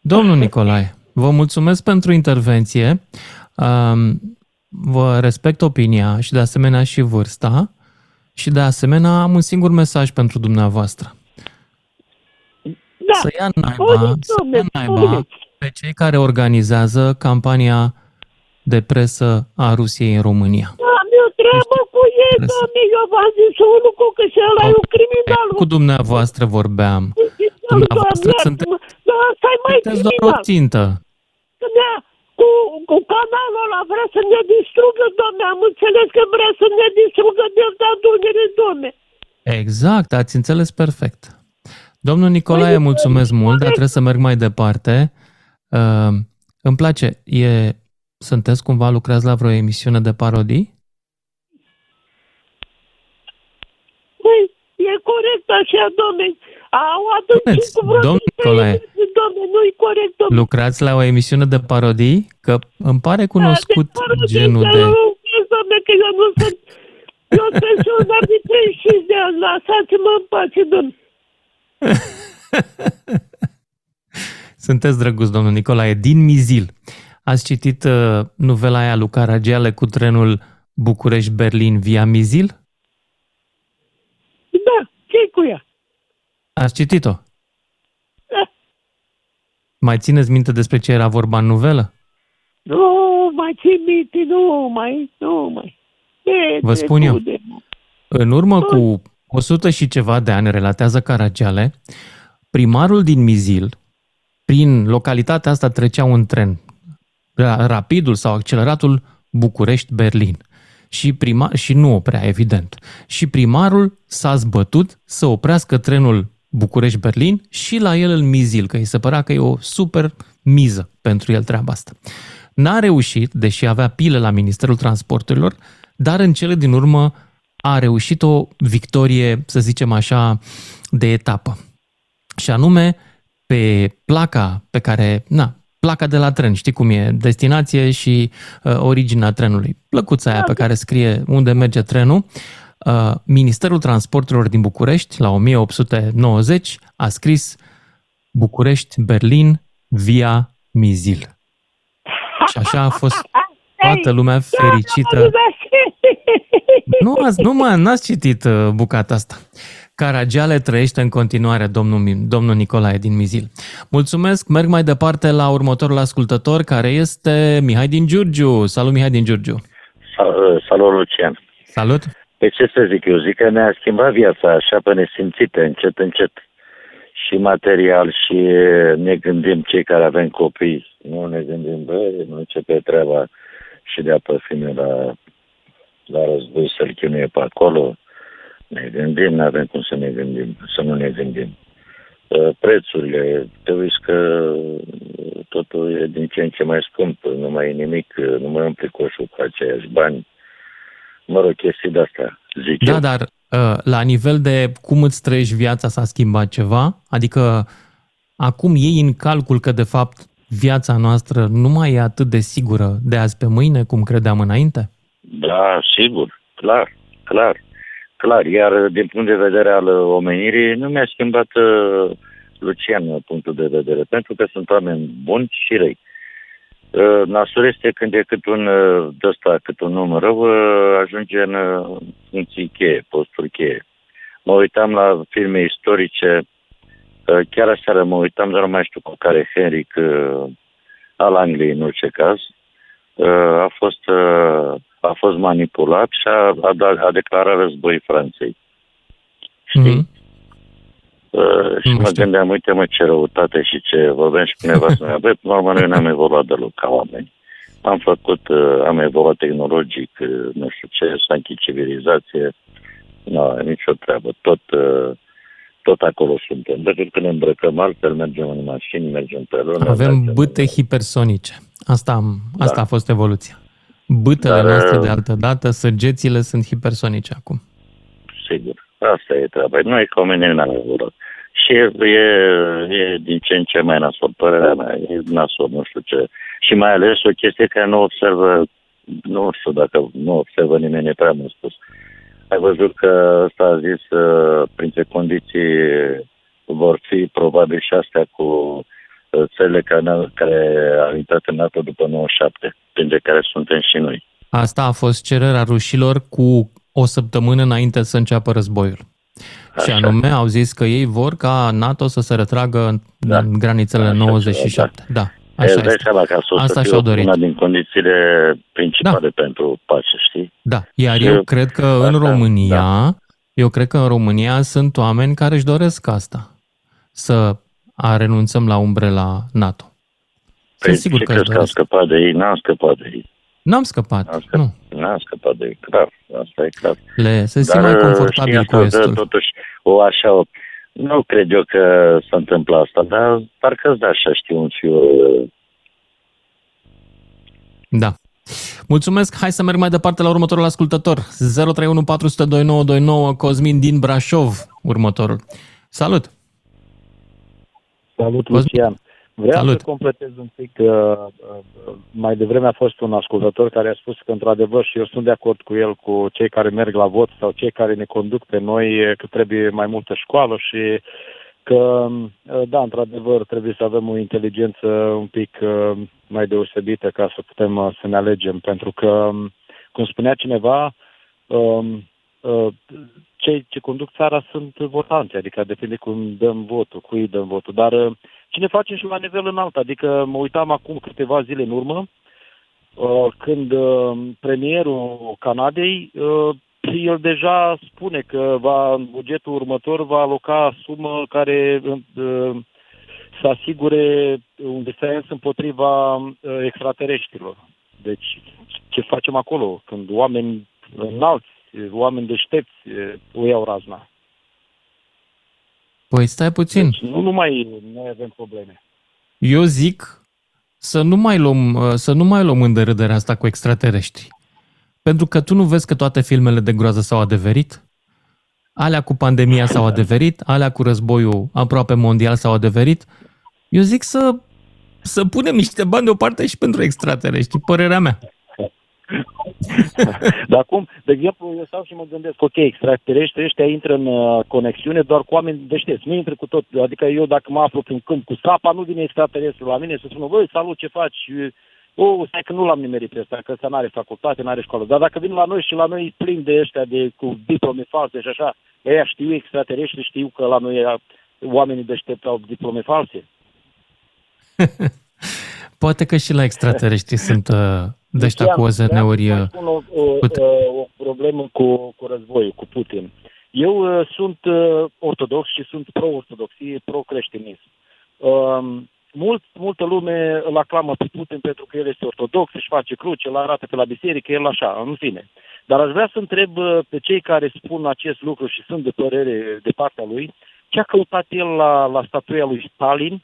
Speaker 3: Domnul Nicolae, vă mulțumesc pentru intervenție. Um, Vă respect opinia și de asemenea și vârsta și de asemenea am un singur mesaj pentru dumneavoastră.
Speaker 13: Da.
Speaker 3: Să ia naiba,
Speaker 13: Spuneți,
Speaker 3: să
Speaker 13: domnule,
Speaker 3: ia naiba
Speaker 13: spuneți.
Speaker 3: pe cei care organizează campania de presă a Rusiei în România.
Speaker 13: Am eu treabă cu ei, doamne, eu v-am zis un lucru, că și ăla e un criminal.
Speaker 3: Cu dumneavoastră vorbeam. Dumneavoastră
Speaker 13: Doamne,
Speaker 3: sunteți,
Speaker 13: Da, asta e mai
Speaker 3: sunteți doar o
Speaker 13: criminal.
Speaker 3: țintă.
Speaker 13: Că ne-a, cu, cu canalul ăla vrea să ne distrugă, doamne, am înțeles că vrea să ne distrugă de da Dunăre, doamne.
Speaker 3: Exact, ați înțeles perfect. Domnul Nicolae, mulțumesc mult, dar trebuie să merg mai departe. Uh, îmi place, e, sunteți cumva, lucrați la vreo emisiune de parodii?
Speaker 13: Băi, e corect așa, domne. Au adâncit cu vreo
Speaker 3: domnul
Speaker 13: trei
Speaker 3: Nicolae.
Speaker 13: minute, domne, nu-i corect, domne.
Speaker 3: Lucrați la o emisiune de parodii? Că îmi pare cunoscut genul de...
Speaker 13: Doamne, că eu nu sunt... Eu sunt și un de 35 de ani, lăsați-mă în pace, domne.
Speaker 3: Sunteți drăguț, domnul Nicolae, din Mizil. Ați citit uh, novela aia lui Caragiale cu trenul București-Berlin via Mizil?
Speaker 13: Da, ce cu ea?
Speaker 3: Ați citit-o?
Speaker 13: Da.
Speaker 3: Mai țineți minte despre ce era vorba în novelă?
Speaker 13: Nu mai țin minte, nu mai, nu mai. E
Speaker 3: Vă spun eu.
Speaker 13: trecut de-
Speaker 3: În urmă cu 100 și ceva de ani, relatează Caragiale, primarul din Mizil, prin localitatea asta trecea un tren, ra- rapidul sau acceleratul București-Berlin. Și, prima, și nu oprea, evident. Și primarul s-a zbătut să oprească trenul București-Berlin și la el în Mizil, că îi se părea că e o super miză pentru el treaba asta. N-a reușit, deși avea pile la Ministerul Transporturilor, dar în cele din urmă a reușit o victorie, să zicem așa, de etapă. Și anume, pe placa pe care, na, placa de la tren, știi cum e, destinație și uh, originea trenului. Plăcuța aia pe care scrie unde merge trenul, uh, Ministerul Transporturilor din București, la 1890, a scris București-Berlin via Mizil. Și așa a fost toată lumea fericită. Nu, ați, nu mă, n-ați citit uh, bucata asta. Caragiale trăiește în continuare, domnul, Mi- domnul Nicolae din Mizil. Mulțumesc, merg mai departe la următorul ascultător, care este Mihai din Giurgiu. Salut, Mihai din Giurgiu.
Speaker 8: Sal- Salut, Lucian.
Speaker 3: Salut.
Speaker 8: Pe ce să zic eu? Zic că ne-a schimbat viața așa pe nesimțite, încet, încet. Și material și ne gândim cei care avem copii. Nu ne gândim, bă, nu începe treaba și de apă fine la, la război să-l chinuie pe acolo. Ne gândim, nu avem cum să ne gândim, să nu ne gândim. Uh, Prețurile, te uiți că totul e din ce în ce mai scump, nu mai e nimic, nu mai umple coșul cu aceiași bani. Mă rog, chestii de-astea, zic
Speaker 3: Da,
Speaker 8: eu.
Speaker 3: dar uh, la nivel de cum îți trăiești viața s-a schimbat ceva? Adică acum iei în calcul că de fapt viața noastră nu mai e atât de sigură de azi pe mâine cum credeam înainte?
Speaker 8: Da, sigur, clar, clar, clar. Iar din punct de vedere al omenirii, nu mi-a schimbat uh, Lucian punctul de vedere, pentru că sunt oameni buni și răi. Uh, nasul este când e cât un uh, de ăsta, cât un om rău, uh, ajunge în uh, funcții cheie, posturi cheie. Mă uitam la filme istorice, uh, chiar aseară mă uitam, dar nu mai știu cu care Henric uh, al Angliei, în orice caz, uh, a fost, uh, a fost manipulat și a, a, da- a declarat război Franței. Știi?
Speaker 3: Mhm.
Speaker 8: Uh, și
Speaker 3: Nu
Speaker 8: mă
Speaker 3: știu.
Speaker 8: gândeam, uite mă ce răutate și ce vorbeam și cu nevastă mea. Băi, până la urmă, noi n-am evoluat deloc ca oameni. Am făcut, uh, am evoluat tehnologic, uh, nu știu ce, s-a închis civilizație. Nu, nicio treabă. Tot, uh, tot acolo suntem. Decât când ne îmbrăcăm altfel, mergem în mașini, mergem pe lună.
Speaker 3: Avem
Speaker 8: mergem-
Speaker 3: bâte hipersonice. Asta, am, asta a fost evoluția. Bâtele
Speaker 8: Da. Dar,
Speaker 3: noastre de
Speaker 8: uh,
Speaker 3: altă dată, săgețile sunt hipersonice acum.
Speaker 8: Sigur. Asta e treaba. Noi ca oamenii n-am evoluat. Și e, e din ce în ce mai nasol, părerea mea, e nasol, nu știu ce. Și mai ales o chestie care nu observă, nu știu dacă nu observă nimeni, e prea mult spus. Ai văzut că ăsta a zis, uh, printre condiții vor fi probabil și astea cu uh, țările care, care au intrat în NATO după 97, printre care suntem și noi.
Speaker 3: Asta a fost cererea rușilor cu o săptămână înainte să înceapă războiul. Și
Speaker 8: Așa.
Speaker 3: anume au zis că ei vor ca NATO să se retragă în,
Speaker 8: Da.
Speaker 3: în granițele
Speaker 8: Așa
Speaker 3: 97. Da,
Speaker 8: Așa
Speaker 3: așa
Speaker 8: îți dai
Speaker 3: este.
Speaker 8: seama că a fost
Speaker 3: Asta
Speaker 8: să fie
Speaker 3: și-au dorit.
Speaker 8: una din condițiile principale da. pentru pace, știi?
Speaker 3: Da, iar
Speaker 8: Și
Speaker 3: eu cred că în
Speaker 8: asta,
Speaker 3: România,
Speaker 8: da.
Speaker 3: eu cred că în România sunt oameni care își doresc asta. Să a renunțăm la umbrela NATO.
Speaker 8: Păi,
Speaker 3: Sunt sigur
Speaker 8: ce
Speaker 3: că își
Speaker 8: crezi că am
Speaker 3: doresc.
Speaker 8: scăpat de ei? N-am scăpat de ei.
Speaker 3: N-am scăpat,
Speaker 8: N-am scăpat,
Speaker 3: nu.
Speaker 8: n-am scăpat de ei, clar. Asta e clar.
Speaker 3: Le, se simt
Speaker 8: Dar,
Speaker 3: mai
Speaker 8: uh,
Speaker 3: confortabil
Speaker 8: știi,
Speaker 3: cu
Speaker 8: asta dă
Speaker 3: estul.
Speaker 8: totuși o așa, o, nu cred eu că s-a întâmplat asta, dar parcă îți da așa, știu, un fiu. uh,
Speaker 3: Da. Mulțumesc. Hai să merg mai departe la următorul ascultător. 031 400 2929 Cosmin din Brașov, următorul. Salut!
Speaker 14: Salut, Lucian. Vreau
Speaker 3: Salut.
Speaker 14: să completez un pic. Uh, uh, mai devreme a fost un ascultător care a spus că, într-adevăr, și eu sunt de acord cu el, cu cei care merg la vot sau cei care ne conduc pe noi, uh, că trebuie mai multă școală și că, uh, da, într-adevăr, trebuie să avem o inteligență un pic uh, mai deosebită ca să putem uh, să ne alegem. Pentru că, um, cum spunea cineva, um, uh, cei ce conduc țara sunt votanți, adică depinde cum dăm votul, cui îi dăm votul. Dar uh, ce ne facem și la nivel înalt? Adică mă uitam acum câteva zile în urmă, uh, când uh, premierul Canadei, uh, el deja spune că va, în bugetul următor va aloca sumă care uh, să asigure un defens împotriva uh, extraterestrilor. Deci, ce facem acolo? Când oameni înalți, oameni deștepți uh, o iau razna.
Speaker 3: Păi stai puțin.
Speaker 14: Deci nu numai noi avem probleme.
Speaker 3: Eu zic să nu mai luăm, uh, să nu mai luăm în derâdere asta cu extraterestri. Pentru că tu nu vezi că toate filmele de groază s-au adeverit? Alea cu pandemia s-au adeverit, alea cu războiul aproape mondial s-au adeverit. Eu zic să, să punem niște bani deoparte și pentru extraterestri, părerea mea.
Speaker 14: Dar acum, de exemplu, eu stau și mă gândesc, ok, extraterestri ăștia intră în uh, conexiune doar cu oameni deștepți, nu intră cu tot. Adică eu dacă mă aflu prin câmp cu sapa, nu vine extraterestru la mine să spună, băi, salut, ce faci? O, stai că nu l-am nimerit pe ăsta, că ăsta n-are facultate, n-are școală. Dar dacă vin la noi și la noi plin de ăștia de, cu diplome false și așa, ăia știu extraterestri, știu că la noi ăia, oamenii deștepți au diplome false.
Speaker 3: Poate că și la extraterestri sunt uh, de ăștia cu
Speaker 14: Lucian,
Speaker 3: OZN-uri.
Speaker 14: vreau
Speaker 3: uh,
Speaker 14: să spun o, o,
Speaker 3: Uite.
Speaker 14: o, o problemă cu, cu războiul, cu Putin. Eu uh, sunt uh, ortodox și sunt pro-ortodox, pro-creștinism. Um, mult, multă lume îl aclamă pe Putin pentru că el este ortodox, își face cruce, îl arată pe la biserică, el așa, în fine. Dar aș vrea să întreb uh, pe cei care spun acest lucru și sunt de părere de partea lui, ce a căutat el la, la statuia lui Stalin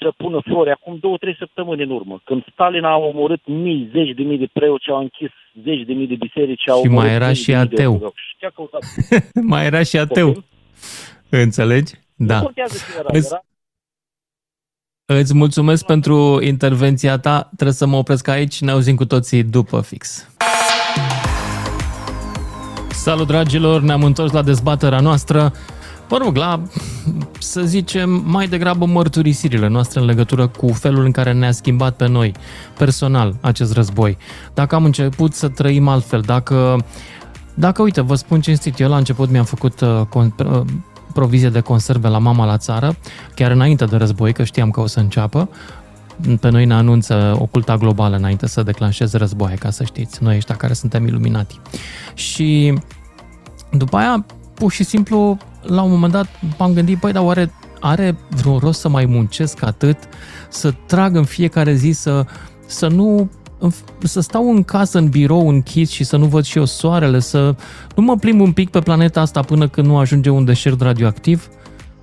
Speaker 14: să pună flori acum două, trei săptămâni în urmă, când Stalin a omorât mii, zeci de mii de preoți, au închis zeci de mii de biserici, au
Speaker 3: Și
Speaker 14: omorât
Speaker 3: mai era
Speaker 14: zeci
Speaker 3: și
Speaker 14: de mii de
Speaker 3: ateu.
Speaker 14: ortodoxi. Ce a căutat?
Speaker 3: Mai era și ateu. Înțelegi? Da.
Speaker 14: Nu contează ce era,
Speaker 3: Îți-
Speaker 14: era
Speaker 3: Îți mulțumesc pentru intervenția ta. Trebuie să mă opresc aici. Ne auzim cu toții după fix. Salut dragilor, ne-am întors la dezbaterea noastră. Mă rog, la, să zicem, mai degrabă mărturisirile noastre în legătură cu felul în care ne-a schimbat pe noi, personal, acest război. Dacă am început să trăim altfel, dacă, dacă uite, vă spun cinstit, eu la început mi-am făcut uh, con- uh, provizie de conserve la mama la țară, chiar înainte de război, că știam că o să înceapă. Pe noi ne anunță oculta globală înainte să declanșeze războaie, ca să știți, noi ăștia care suntem iluminati. Și după aia, pur și simplu, la un moment dat m-am gândit, păi, dar oare are vreun rost să mai muncesc atât, să trag în fiecare zi, să, să nu să stau în casă, în birou, închis și să nu văd și eu soarele, să nu mă plimb un pic pe planeta asta până când nu ajunge un deșert radioactiv.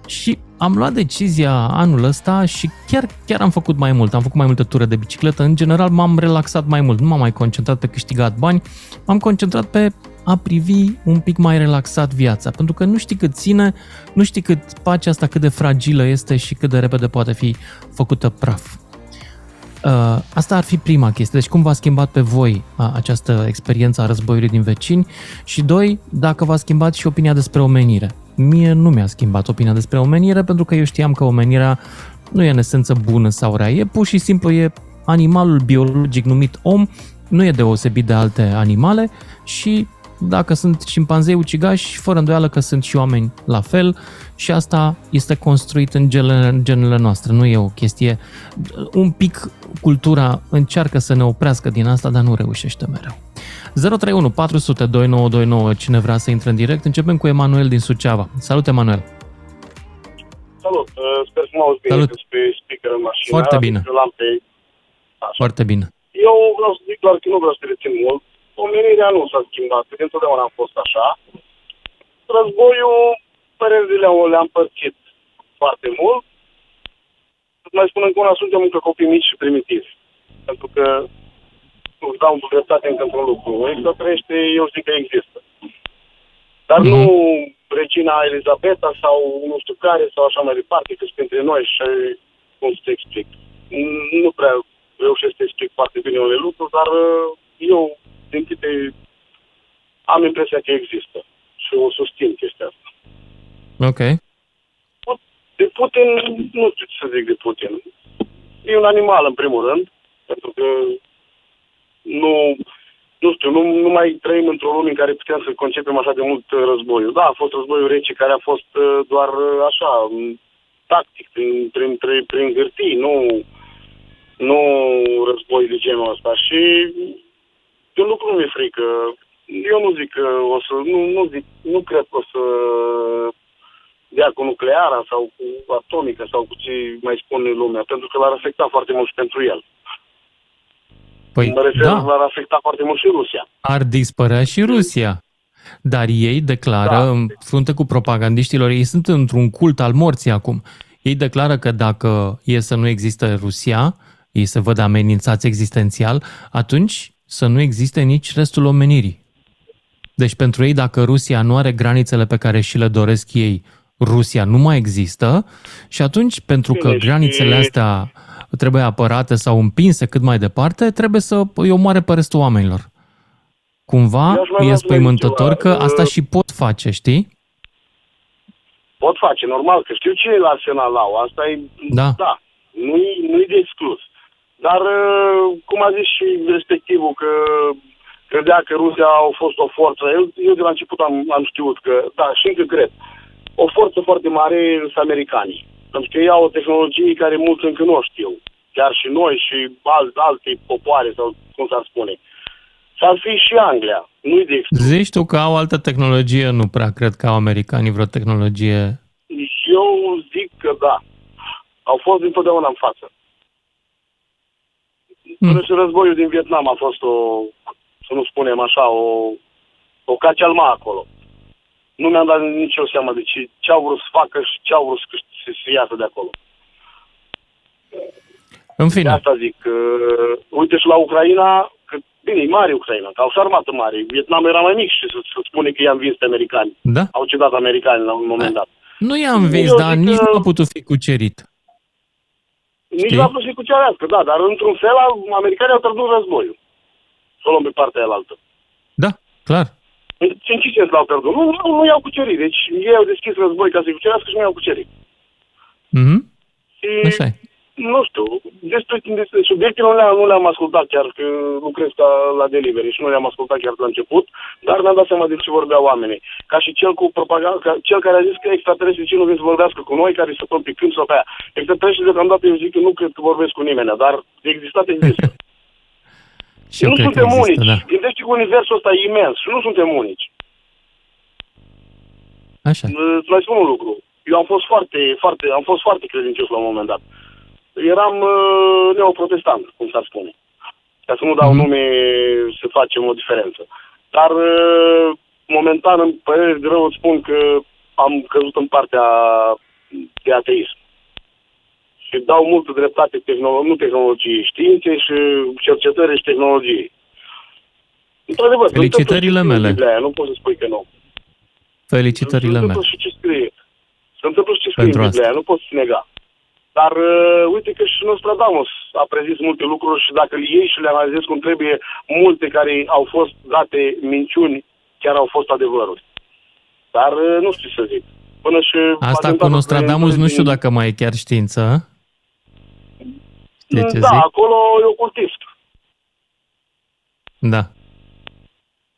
Speaker 3: Și am luat decizia anul ăsta și chiar, chiar am făcut mai mult. Am făcut mai multe ture de bicicletă. În general m-am relaxat mai mult. Nu m-am mai concentrat pe câștigat bani. M-am concentrat pe a privi un pic mai relaxat viața. Pentru că nu știi cât ține, nu știi cât pacea asta cât de fragilă este și cât de repede poate fi făcută praf. Uh, asta ar fi prima chestie. Deci cum v-a schimbat pe voi uh, această experiență a războiului din vecini? Și doi, dacă v-a schimbat și opinia despre omenire. Mie nu mi-a schimbat opinia despre omenire pentru că eu știam că omenirea nu e în esență bună sau rea. E pur și simplu e animalul biologic numit om, nu e deosebit de alte animale și dacă sunt șimpanzei ucigași, fără îndoială că sunt și oameni la fel și asta este construit în genele, în genele noastre. Nu e o chestie... Un pic cultura încearcă să ne oprească din asta, dar nu reușește mereu. 031 400 2929, cine vrea să intre în direct. Începem cu Emanuel din Suceava. Salut, Emanuel!
Speaker 15: Salut! Uh, sper să mă auzi bine,
Speaker 3: Salut.
Speaker 15: că pe speaker în mașină.
Speaker 3: Foarte bine.
Speaker 15: Că l-am pe...
Speaker 3: Foarte bine.
Speaker 15: Eu vreau să zic doar că nu vreau să te rețin mult. Omenirea nu s-a schimbat, că întotdeauna am fost așa. Războiul, părerile le-am, le-am părțit foarte mult. Îți mai spun încă una, suntem încă copii mici și primitivi. Pentru că îți dau dreptate încă într-un lucru. Extraterestri, eu zic că există. Dar nu regina Elizabeta sau nu știu care sau așa mai departe, că sunt printre noi și cum să te explic. Nu prea reușesc să explic foarte bine unele lucruri, dar uh, eu, din câte am impresia că există și o susțin chestia asta.
Speaker 3: Ok.
Speaker 15: De Putin, nu știu ce să zic de Putin. E un animal, în primul rând, pentru că nu, nu știu, nu, nu mai trăim într-o lume în care putem să concepem așa de mult uh, războiul. Da, a fost războiul rece care a fost uh, doar uh, așa, m, tactic, prin, prin, prin, prin hârtii, nu, nu război de genul ăsta. Și de un lucru nu mi-e frică. Eu nu zic că o să, nu, nu zic, nu cred că o să dea cu nucleara sau cu atomică sau cu ce mai spune lumea, pentru că l-ar afecta foarte mult și pentru el.
Speaker 3: Păi,
Speaker 15: mă refer,
Speaker 3: da.
Speaker 15: l-ar afecta foarte mult și Rusia.
Speaker 3: Ar dispărea și Rusia. Dar ei declară, da. în frunte cu propagandiștilor, ei sunt într-un cult al morții acum. Ei declară că dacă e să nu există Rusia, ei se văd amenințați existențial, atunci să nu existe nici restul omenirii. Deci pentru ei, dacă Rusia nu are granițele pe care și le doresc ei, Rusia nu mai există și atunci, pentru că
Speaker 15: Bine, și-
Speaker 3: granițele astea trebuie apărate sau împinse cât mai departe, trebuie să îi omoare pe restul oamenilor. Cumva
Speaker 15: Eu aș mai
Speaker 3: e
Speaker 15: vrea să mai
Speaker 3: spăimântător
Speaker 15: zic
Speaker 3: că
Speaker 15: ceva.
Speaker 3: asta și pot face, știi?
Speaker 15: Pot face, normal, că știu cine la arsenal au. Asta e,
Speaker 3: Da.
Speaker 15: da nu-i, nu-i de exclus. Dar, uh, cum a zis și respectivul, că credea că Rusia a fost o forță. Eu, eu de la început am, am știut că, da, și încă cred, o forță foarte mare sunt americanii. Pentru că ei au o tehnologie care mulți încă nu o știu. Chiar și noi și alt, alte popoare, sau cum s-ar spune. Și ar fi și Anglia. Nu-i de exclus.
Speaker 3: Zici tu că au altă tehnologie? Nu prea cred că au americanii vreo tehnologie.
Speaker 15: Eu zic că da. Au fost întotdeauna în față. Până și războiul din Vietnam a fost o, să nu spunem așa, o, o cacealma acolo. Nu mi-am dat nici eu seama de ce, ce au vrut să facă și ce au vrut să, câș- să, să iasă de acolo.
Speaker 3: În
Speaker 15: De
Speaker 3: fine,
Speaker 15: asta zic, uh, uite și la Ucraina, că bine, e mare Ucraina, că au și armată mare. Vietnam era mai mic și să, să spune că i-am învins pe americani.
Speaker 3: Da.
Speaker 15: Au cedat americani la un moment dat.
Speaker 3: nu i-am învins,
Speaker 15: Eu
Speaker 3: dar
Speaker 15: zic
Speaker 3: nici
Speaker 15: că-
Speaker 3: nu a putut fi cucerit.
Speaker 15: Nici
Speaker 3: Știi?
Speaker 15: la plus și cu cealaltă, da, dar într-un fel au- americanii au tradus războiul. Să o luăm pe partea aia altă.
Speaker 3: Da, clar.
Speaker 15: În ce sens l-au pierdut? Nu, nu, nu i-au cucerit. Deci ei au deschis război ca să-i cucerească și nu i-au cucerit.
Speaker 3: Mhm.
Speaker 15: Și,
Speaker 3: Așa e.
Speaker 15: nu știu, despre, despre subiectele nu le-am, nu le-am ascultat chiar că lucrez ca la delivery și nu le-am ascultat chiar la început, dar mi-am dat seama de ce vorbeau oamenii. Ca și cel cu propaganda, ca cel care a zis că extraterestrii ce nu vin să vorbească cu noi, care să pe când sau pe aia. Extraterestrii deocamdată eu zic că nu cred că vorbesc cu nimeni, dar existat există.
Speaker 3: Și eu
Speaker 15: nu
Speaker 3: cred că
Speaker 15: suntem
Speaker 3: există,
Speaker 15: unici.
Speaker 3: da.
Speaker 15: Gândește că universul ăsta e imens și nu suntem unici.
Speaker 3: Așa.
Speaker 15: Îți mai spun un lucru. Eu am fost foarte, foarte, am fost foarte credincios la un moment dat. Eram uh, neoprotestant, cum s-ar spune. Ca să nu dau nume, să facem o diferență. Dar, uh, momentan, în părere de rău, îți spun că am căzut în partea de ateism. Și dau multă dreptate tehnolo- nu tehnologiei, științei și cercetării și tehnologiei. Într-adevăr, se întâmplă
Speaker 3: Felicitările
Speaker 15: și ce scrie în
Speaker 3: mele.
Speaker 15: Biblia aia, nu poți să spui că nu.
Speaker 3: Felicitările
Speaker 15: Se
Speaker 3: mele.
Speaker 15: întâmplă și ce scrie. Se întâmplă și ce scrie
Speaker 3: Pentru
Speaker 15: în
Speaker 3: asta.
Speaker 15: Biblia, nu poți nega. Dar uh, uite că și Nostradamus a prezis multe lucruri și dacă le iei și le analizezi cum trebuie, multe care au fost date minciuni chiar au fost adevăruri. Dar uh, nu știu ce să zic. Până și
Speaker 3: Asta cu
Speaker 15: atentatul
Speaker 3: Nostradamus
Speaker 15: pe-
Speaker 3: nu știu dacă mai e chiar știință. Știi ce
Speaker 15: Da,
Speaker 3: zic?
Speaker 15: acolo e ocultism.
Speaker 3: Da.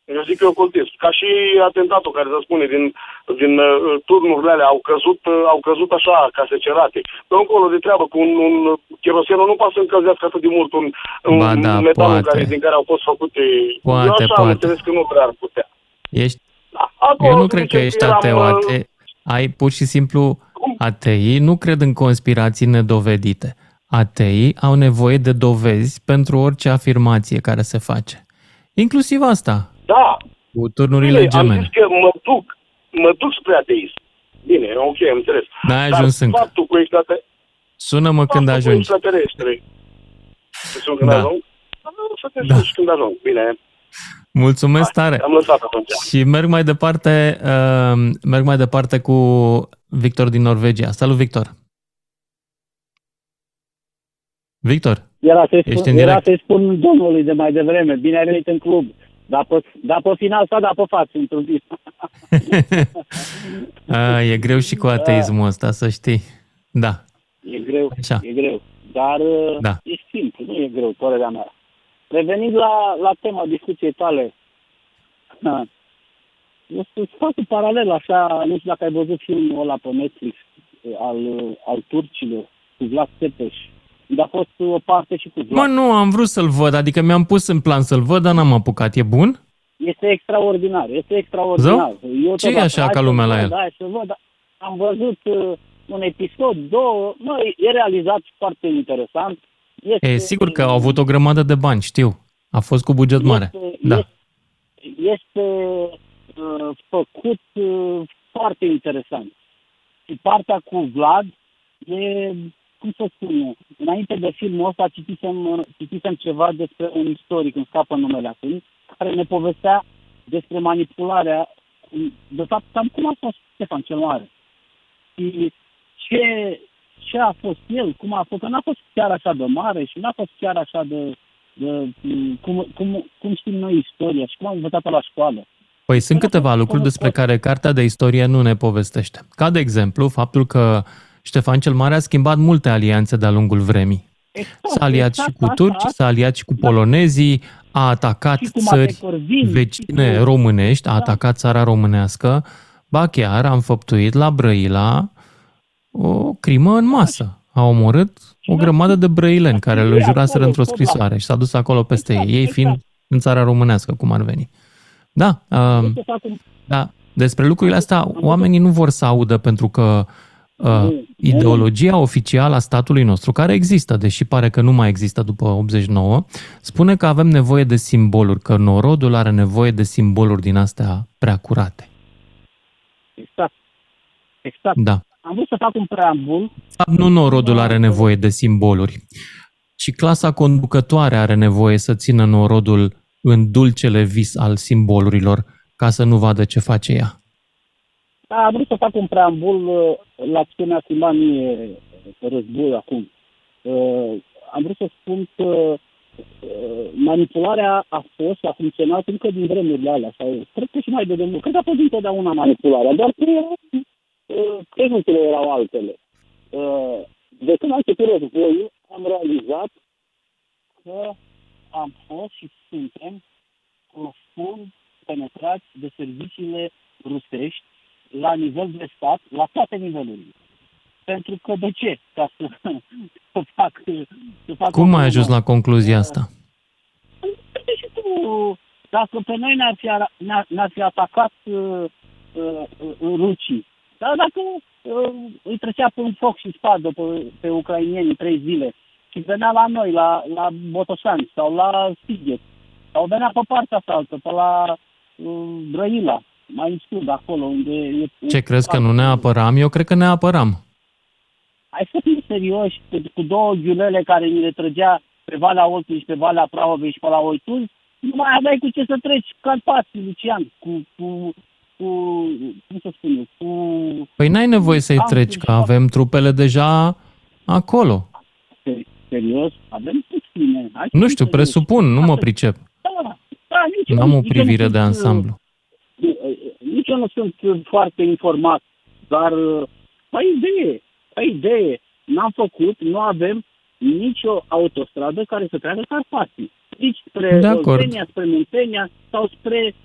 Speaker 15: Eu zic că e ocultism. Ca și atentatul care se spune din, din uh, turnurile alea au căzut, uh, au căzut așa ca secerate. Pe încolo de treabă cu un, un cherosenul nu poate să încălzească atât de mult un, un
Speaker 3: Ba da,
Speaker 15: metalul
Speaker 3: poate.
Speaker 15: care, din care au fost făcute.
Speaker 3: Poate,
Speaker 15: Eu așa am
Speaker 3: poate.
Speaker 15: înțeles că nu prea ar putea.
Speaker 3: Ești...
Speaker 15: Acolo,
Speaker 3: Eu nu
Speaker 15: să
Speaker 3: cred că
Speaker 15: zicem
Speaker 3: ești
Speaker 15: eram,
Speaker 3: ateu.
Speaker 15: uh,
Speaker 3: Ate... Ai pur și simplu ateii nu cred în conspirații nedovedite. Ateii au nevoie de dovezi pentru orice afirmație care se face. Inclusiv asta,
Speaker 15: Da,
Speaker 3: cu turnurile
Speaker 15: Bine, am
Speaker 3: gemene.
Speaker 15: zis că mă duc, mă duc spre ateism. Bine, ok, am înțeles.
Speaker 3: N-ai
Speaker 15: Dar
Speaker 3: ajuns încă.
Speaker 15: faptul cu extrater-
Speaker 3: Sună-mă când
Speaker 15: faptul cu
Speaker 3: ajungi.
Speaker 15: extraterestri. Să sun când
Speaker 3: Da.
Speaker 15: ajung? Da, Să te sun și când ajung. Bine,
Speaker 3: Mulțumesc tare.
Speaker 15: am lăsat atunci.
Speaker 3: Și merg mai departe, uh, merg mai departe cu Victor din Norvegia. Salut, Victor! Victor,
Speaker 16: Era să-i
Speaker 3: Ești
Speaker 16: spun,
Speaker 3: în
Speaker 16: era
Speaker 3: direct.
Speaker 16: să-i spun domnului de mai devreme, bine ai venit în club. Dar pe, dar pe final sau dar pe față, într-un timp.
Speaker 3: a, e greu și cu ateismul ăsta, să știi. Da.
Speaker 16: E greu,
Speaker 3: Așa.
Speaker 16: e greu. Dar uh,
Speaker 3: Da.
Speaker 16: e simplu, nu e greu, părerea mea. Revenind la, la tema discuției tale, ha, eu să-ți fac un paralel așa, nu știu dacă ai văzut filmul ăla pe Netflix al, al turcilor cu Vlad Tepes. Unde a fost o parte și cu Vlad.
Speaker 3: Mă, nu, am vrut să-l văd, adică mi-am pus în plan să-l văd, dar n-am apucat. E bun?
Speaker 16: Este extraordinar, este extraordinar. Eu
Speaker 3: Ce e
Speaker 16: tot
Speaker 3: așa
Speaker 16: hai
Speaker 3: ca
Speaker 16: să
Speaker 3: lumea la
Speaker 16: văd,
Speaker 3: el?
Speaker 16: Hai să văd, dar am văzut uh, un episod, două, mă, e realizat foarte interesant. Este,
Speaker 3: E, sigur că au avut o grămadă de bani, știu. A fost cu buget mare.
Speaker 16: Este,
Speaker 3: Da.
Speaker 16: este, este uh, făcut uh, foarte interesant. Și partea cu Vlad e, cum să spun eu, înainte de filmul ăsta citisem, uh, citisem ceva despre un istoric, îmi scapă numele acum, care ne povestea despre manipularea, de fapt, cam cum a fost Ștefan cel Mare. Și ce, ce a fost el, cum a fost, că n-a fost chiar așa de mare și n-a fost chiar așa de, de cum, cum, cum știm noi istoria și cum am învățat la școală.
Speaker 3: Păi sunt câteva lucruri despre care cartea de istorie nu ne povestește. Ca de exemplu, faptul că Ștefan cel Mare a schimbat multe alianțe de-a lungul vremii. S-a aliat
Speaker 16: exact
Speaker 3: și cu turci, s-a aliat și cu polonezii, a atacat
Speaker 16: Și cu Da.
Speaker 3: țări
Speaker 16: Matecorvini,
Speaker 3: vecine
Speaker 16: și cu-
Speaker 3: românești, a atacat țara românească, ba chiar a înfăptuit la Brăila o crimă în masă. A omorât o grămadă de brăileni care îl înjuraseră într-o scrisoare și s-a dus acolo peste ei, ei fiind în țara românească, cum ar veni. Da, um, da, despre lucrurile astea oamenii nu vor să audă pentru că uh, ideologia oficială a statului nostru, care există, deși pare că nu mai există după 89, spune că avem nevoie de simboluri, că norodul are nevoie de simboluri din astea prea curate.
Speaker 16: Exact. Exact.
Speaker 3: Da.
Speaker 16: Am vrut să fac un preambul.
Speaker 3: De fapt, nu norodul are nevoie de simboluri, ci clasa conducătoare are nevoie să țină norodul în dulcele vis al simbolurilor, ca să nu vadă ce face ea.
Speaker 16: Da, am vrut să fac un preambul uh, la ce mi-a filmat mie războiul acum. Uh, am vrut să spun că uh, manipularea a fost, a funcționat încă din vremurile alea, sau cred că și mai de demult. Cred că a fost întotdeauna manipularea, doar că uh, tehnicile erau altele. Uh, de când am început războiul, am realizat că am fost și suntem profund penetrați de serviciile rusești la nivel de stat, la toate nivelurile. Pentru că de ce? Ca să, să fac... Să fac
Speaker 3: Cum ai ajuns la concluzia asta?
Speaker 16: Și tu, dacă pe noi ne-ar fi, ara- ne-ar, ne-ar fi atacat uh, uh, uh, rucii, dar dacă uh, îi trecea pe un foc și spadă pe, pe ucrainieni trei zile și venea la noi, la, la Botoșani sau la Sighet, sau venea pe partea asta altă, pe la uh, Brăila, mai în sud, acolo unde e...
Speaker 3: Ce crezi că nu ne apăram? Eu cred că ne apăram.
Speaker 16: Hai să fim serioși, cu, cu două ghiulele care ni le trăgea pe Valea Oltului și pe Valea Prahovei și pe la Oituz, nu mai aveai cu ce să treci Carpații, Lucian, cu, cu, cu, cum să spun eu, cu...
Speaker 3: Păi n-ai nevoie să-i treci, că avem trupele deja acolo.
Speaker 16: Serios? Avem puține. Hai să
Speaker 3: Nu
Speaker 16: fim
Speaker 3: știu,
Speaker 16: serioși.
Speaker 3: presupun, nu mă pricep.
Speaker 16: Da, da, nici eu
Speaker 3: N-am
Speaker 16: nu-
Speaker 3: o
Speaker 16: nici eu nu
Speaker 3: privire
Speaker 16: sunt,
Speaker 3: de ansamblu.
Speaker 16: Uh, Nici eu nu sunt uh, foarte informat, dar uh, pe idee, pe idee, n-am făcut, nu avem nicio autostradă care să treacă Carpații. Nici spre
Speaker 3: De acord.
Speaker 16: Oltenia, spre Muntenia sau spre...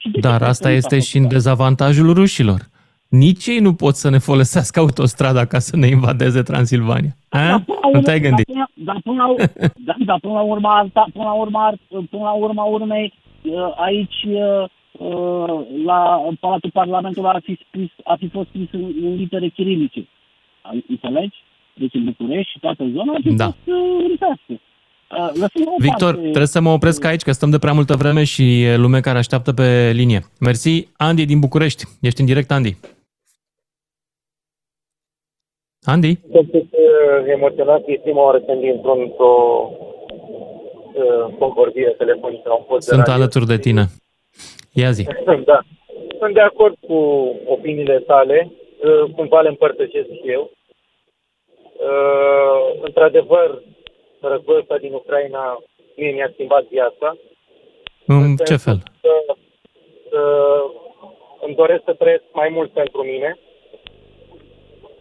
Speaker 16: și de ce
Speaker 3: Dar
Speaker 16: să
Speaker 3: asta
Speaker 16: nu
Speaker 3: este
Speaker 16: s-a
Speaker 3: și în dezavantajul rușilor. Nici ei nu pot să ne folosească autostrada ca să ne invadeze Transilvania. A? Nu te-ai gândit?
Speaker 16: Dar până la, da, dar până la urma asta, până la urma, până la urma urmei, uh, aici uh, uh, la Palatul Parlamentului ar fi, scris, ar fi fost scris în, în litere chirilice. Înțelegi? Deci în București și toată zona ar fi
Speaker 3: Da.
Speaker 16: fost uh, rusească. Uh, lăsăm la o
Speaker 3: Victor,
Speaker 16: parte-
Speaker 3: trebuie să mă opresc aici, că stăm de prea multă vreme și e lume care așteaptă pe linie. Mersi, Andy din București. Ești în direct, Andy. Andy?
Speaker 17: Sunt uh, emoționat, e prima oară când intru într-o uh, convorbire telefonică. Am fost de
Speaker 3: Sunt
Speaker 17: radio.
Speaker 3: alături de tine. Ia zi.
Speaker 17: da. Sunt de acord cu opiniile tale, uh, cumva le împărtășesc și eu. Uh, într-adevăr, războiul ăsta din Ucraina mie mi-a schimbat viața.
Speaker 3: În ce fel?
Speaker 17: Că, uh, îmi doresc să trăiesc mai mult pentru mine.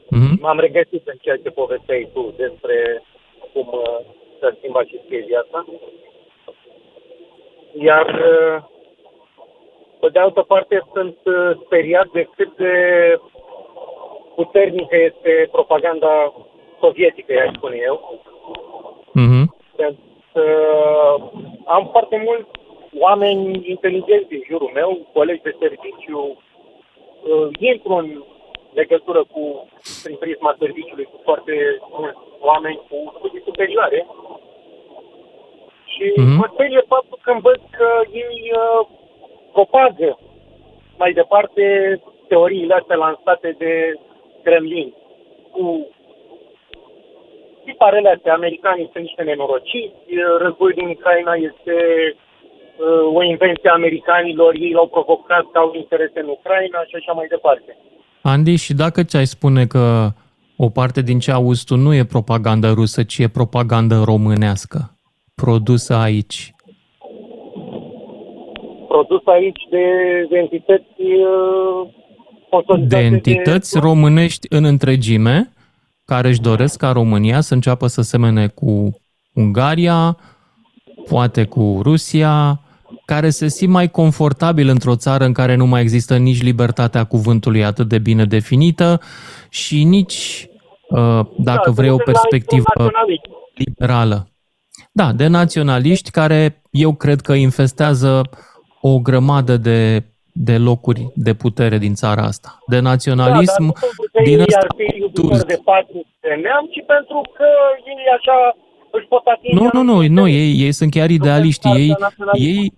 Speaker 3: Mhm.
Speaker 17: M-am regăsit în ceea ce povesteai tu despre cum uh, s-a schimbat și ție viața. Iar, uh, pe de altă parte, sunt uh, speriat de cât de puternică este propaganda sovietică, i-aș spune eu.
Speaker 3: Mhm.
Speaker 17: Pentru că am foarte mulți oameni inteligenți din jurul meu, colegi de serviciu, uh, intru în legătură cu, prin prisma serviciului, cu foarte mulți oameni cu studii superioare și
Speaker 3: Mhm.
Speaker 17: mă sperie faptul când văd că ei uh, propagă mai departe teoriile astea lansate de Kremlin cu tiparele astea, americanii sunt niște nenorociți, războiul din Ucraina este uh, o invenție a americanilor, ei l-au provocat, că au interese în Ucraina și așa mai departe.
Speaker 3: Andy, și dacă ți-ai spune că o parte din ce auzi tu nu e propagandă rusă, ci e propagandă românească, produsă aici.
Speaker 17: Produs aici de, de entități uh,
Speaker 3: De
Speaker 17: consolidate
Speaker 3: entități românești în întregime, care își doresc ca România să înceapă să semene cu Ungaria, poate cu Rusia, care se simt mai confortabil într-o țară în care nu mai există nici libertatea cuvântului atât de bine definită și nici, uh, dacă
Speaker 17: Da,
Speaker 3: vrei, o
Speaker 17: sunt la
Speaker 3: perspectivă
Speaker 17: naționaliști.
Speaker 3: liberală. Da, de naționaliști care eu cred că infestează o grămadă de, de locuri de putere din țara asta. De naționalism
Speaker 17: da, dar nu pentru că
Speaker 3: din
Speaker 17: ei
Speaker 3: ăsta
Speaker 17: ar fi iubitori de patru de neam, ci pentru că ei așa își pot atinge
Speaker 3: Nu, nu, nu, nu ei, ei sunt chiar idealiști. Ei, ei,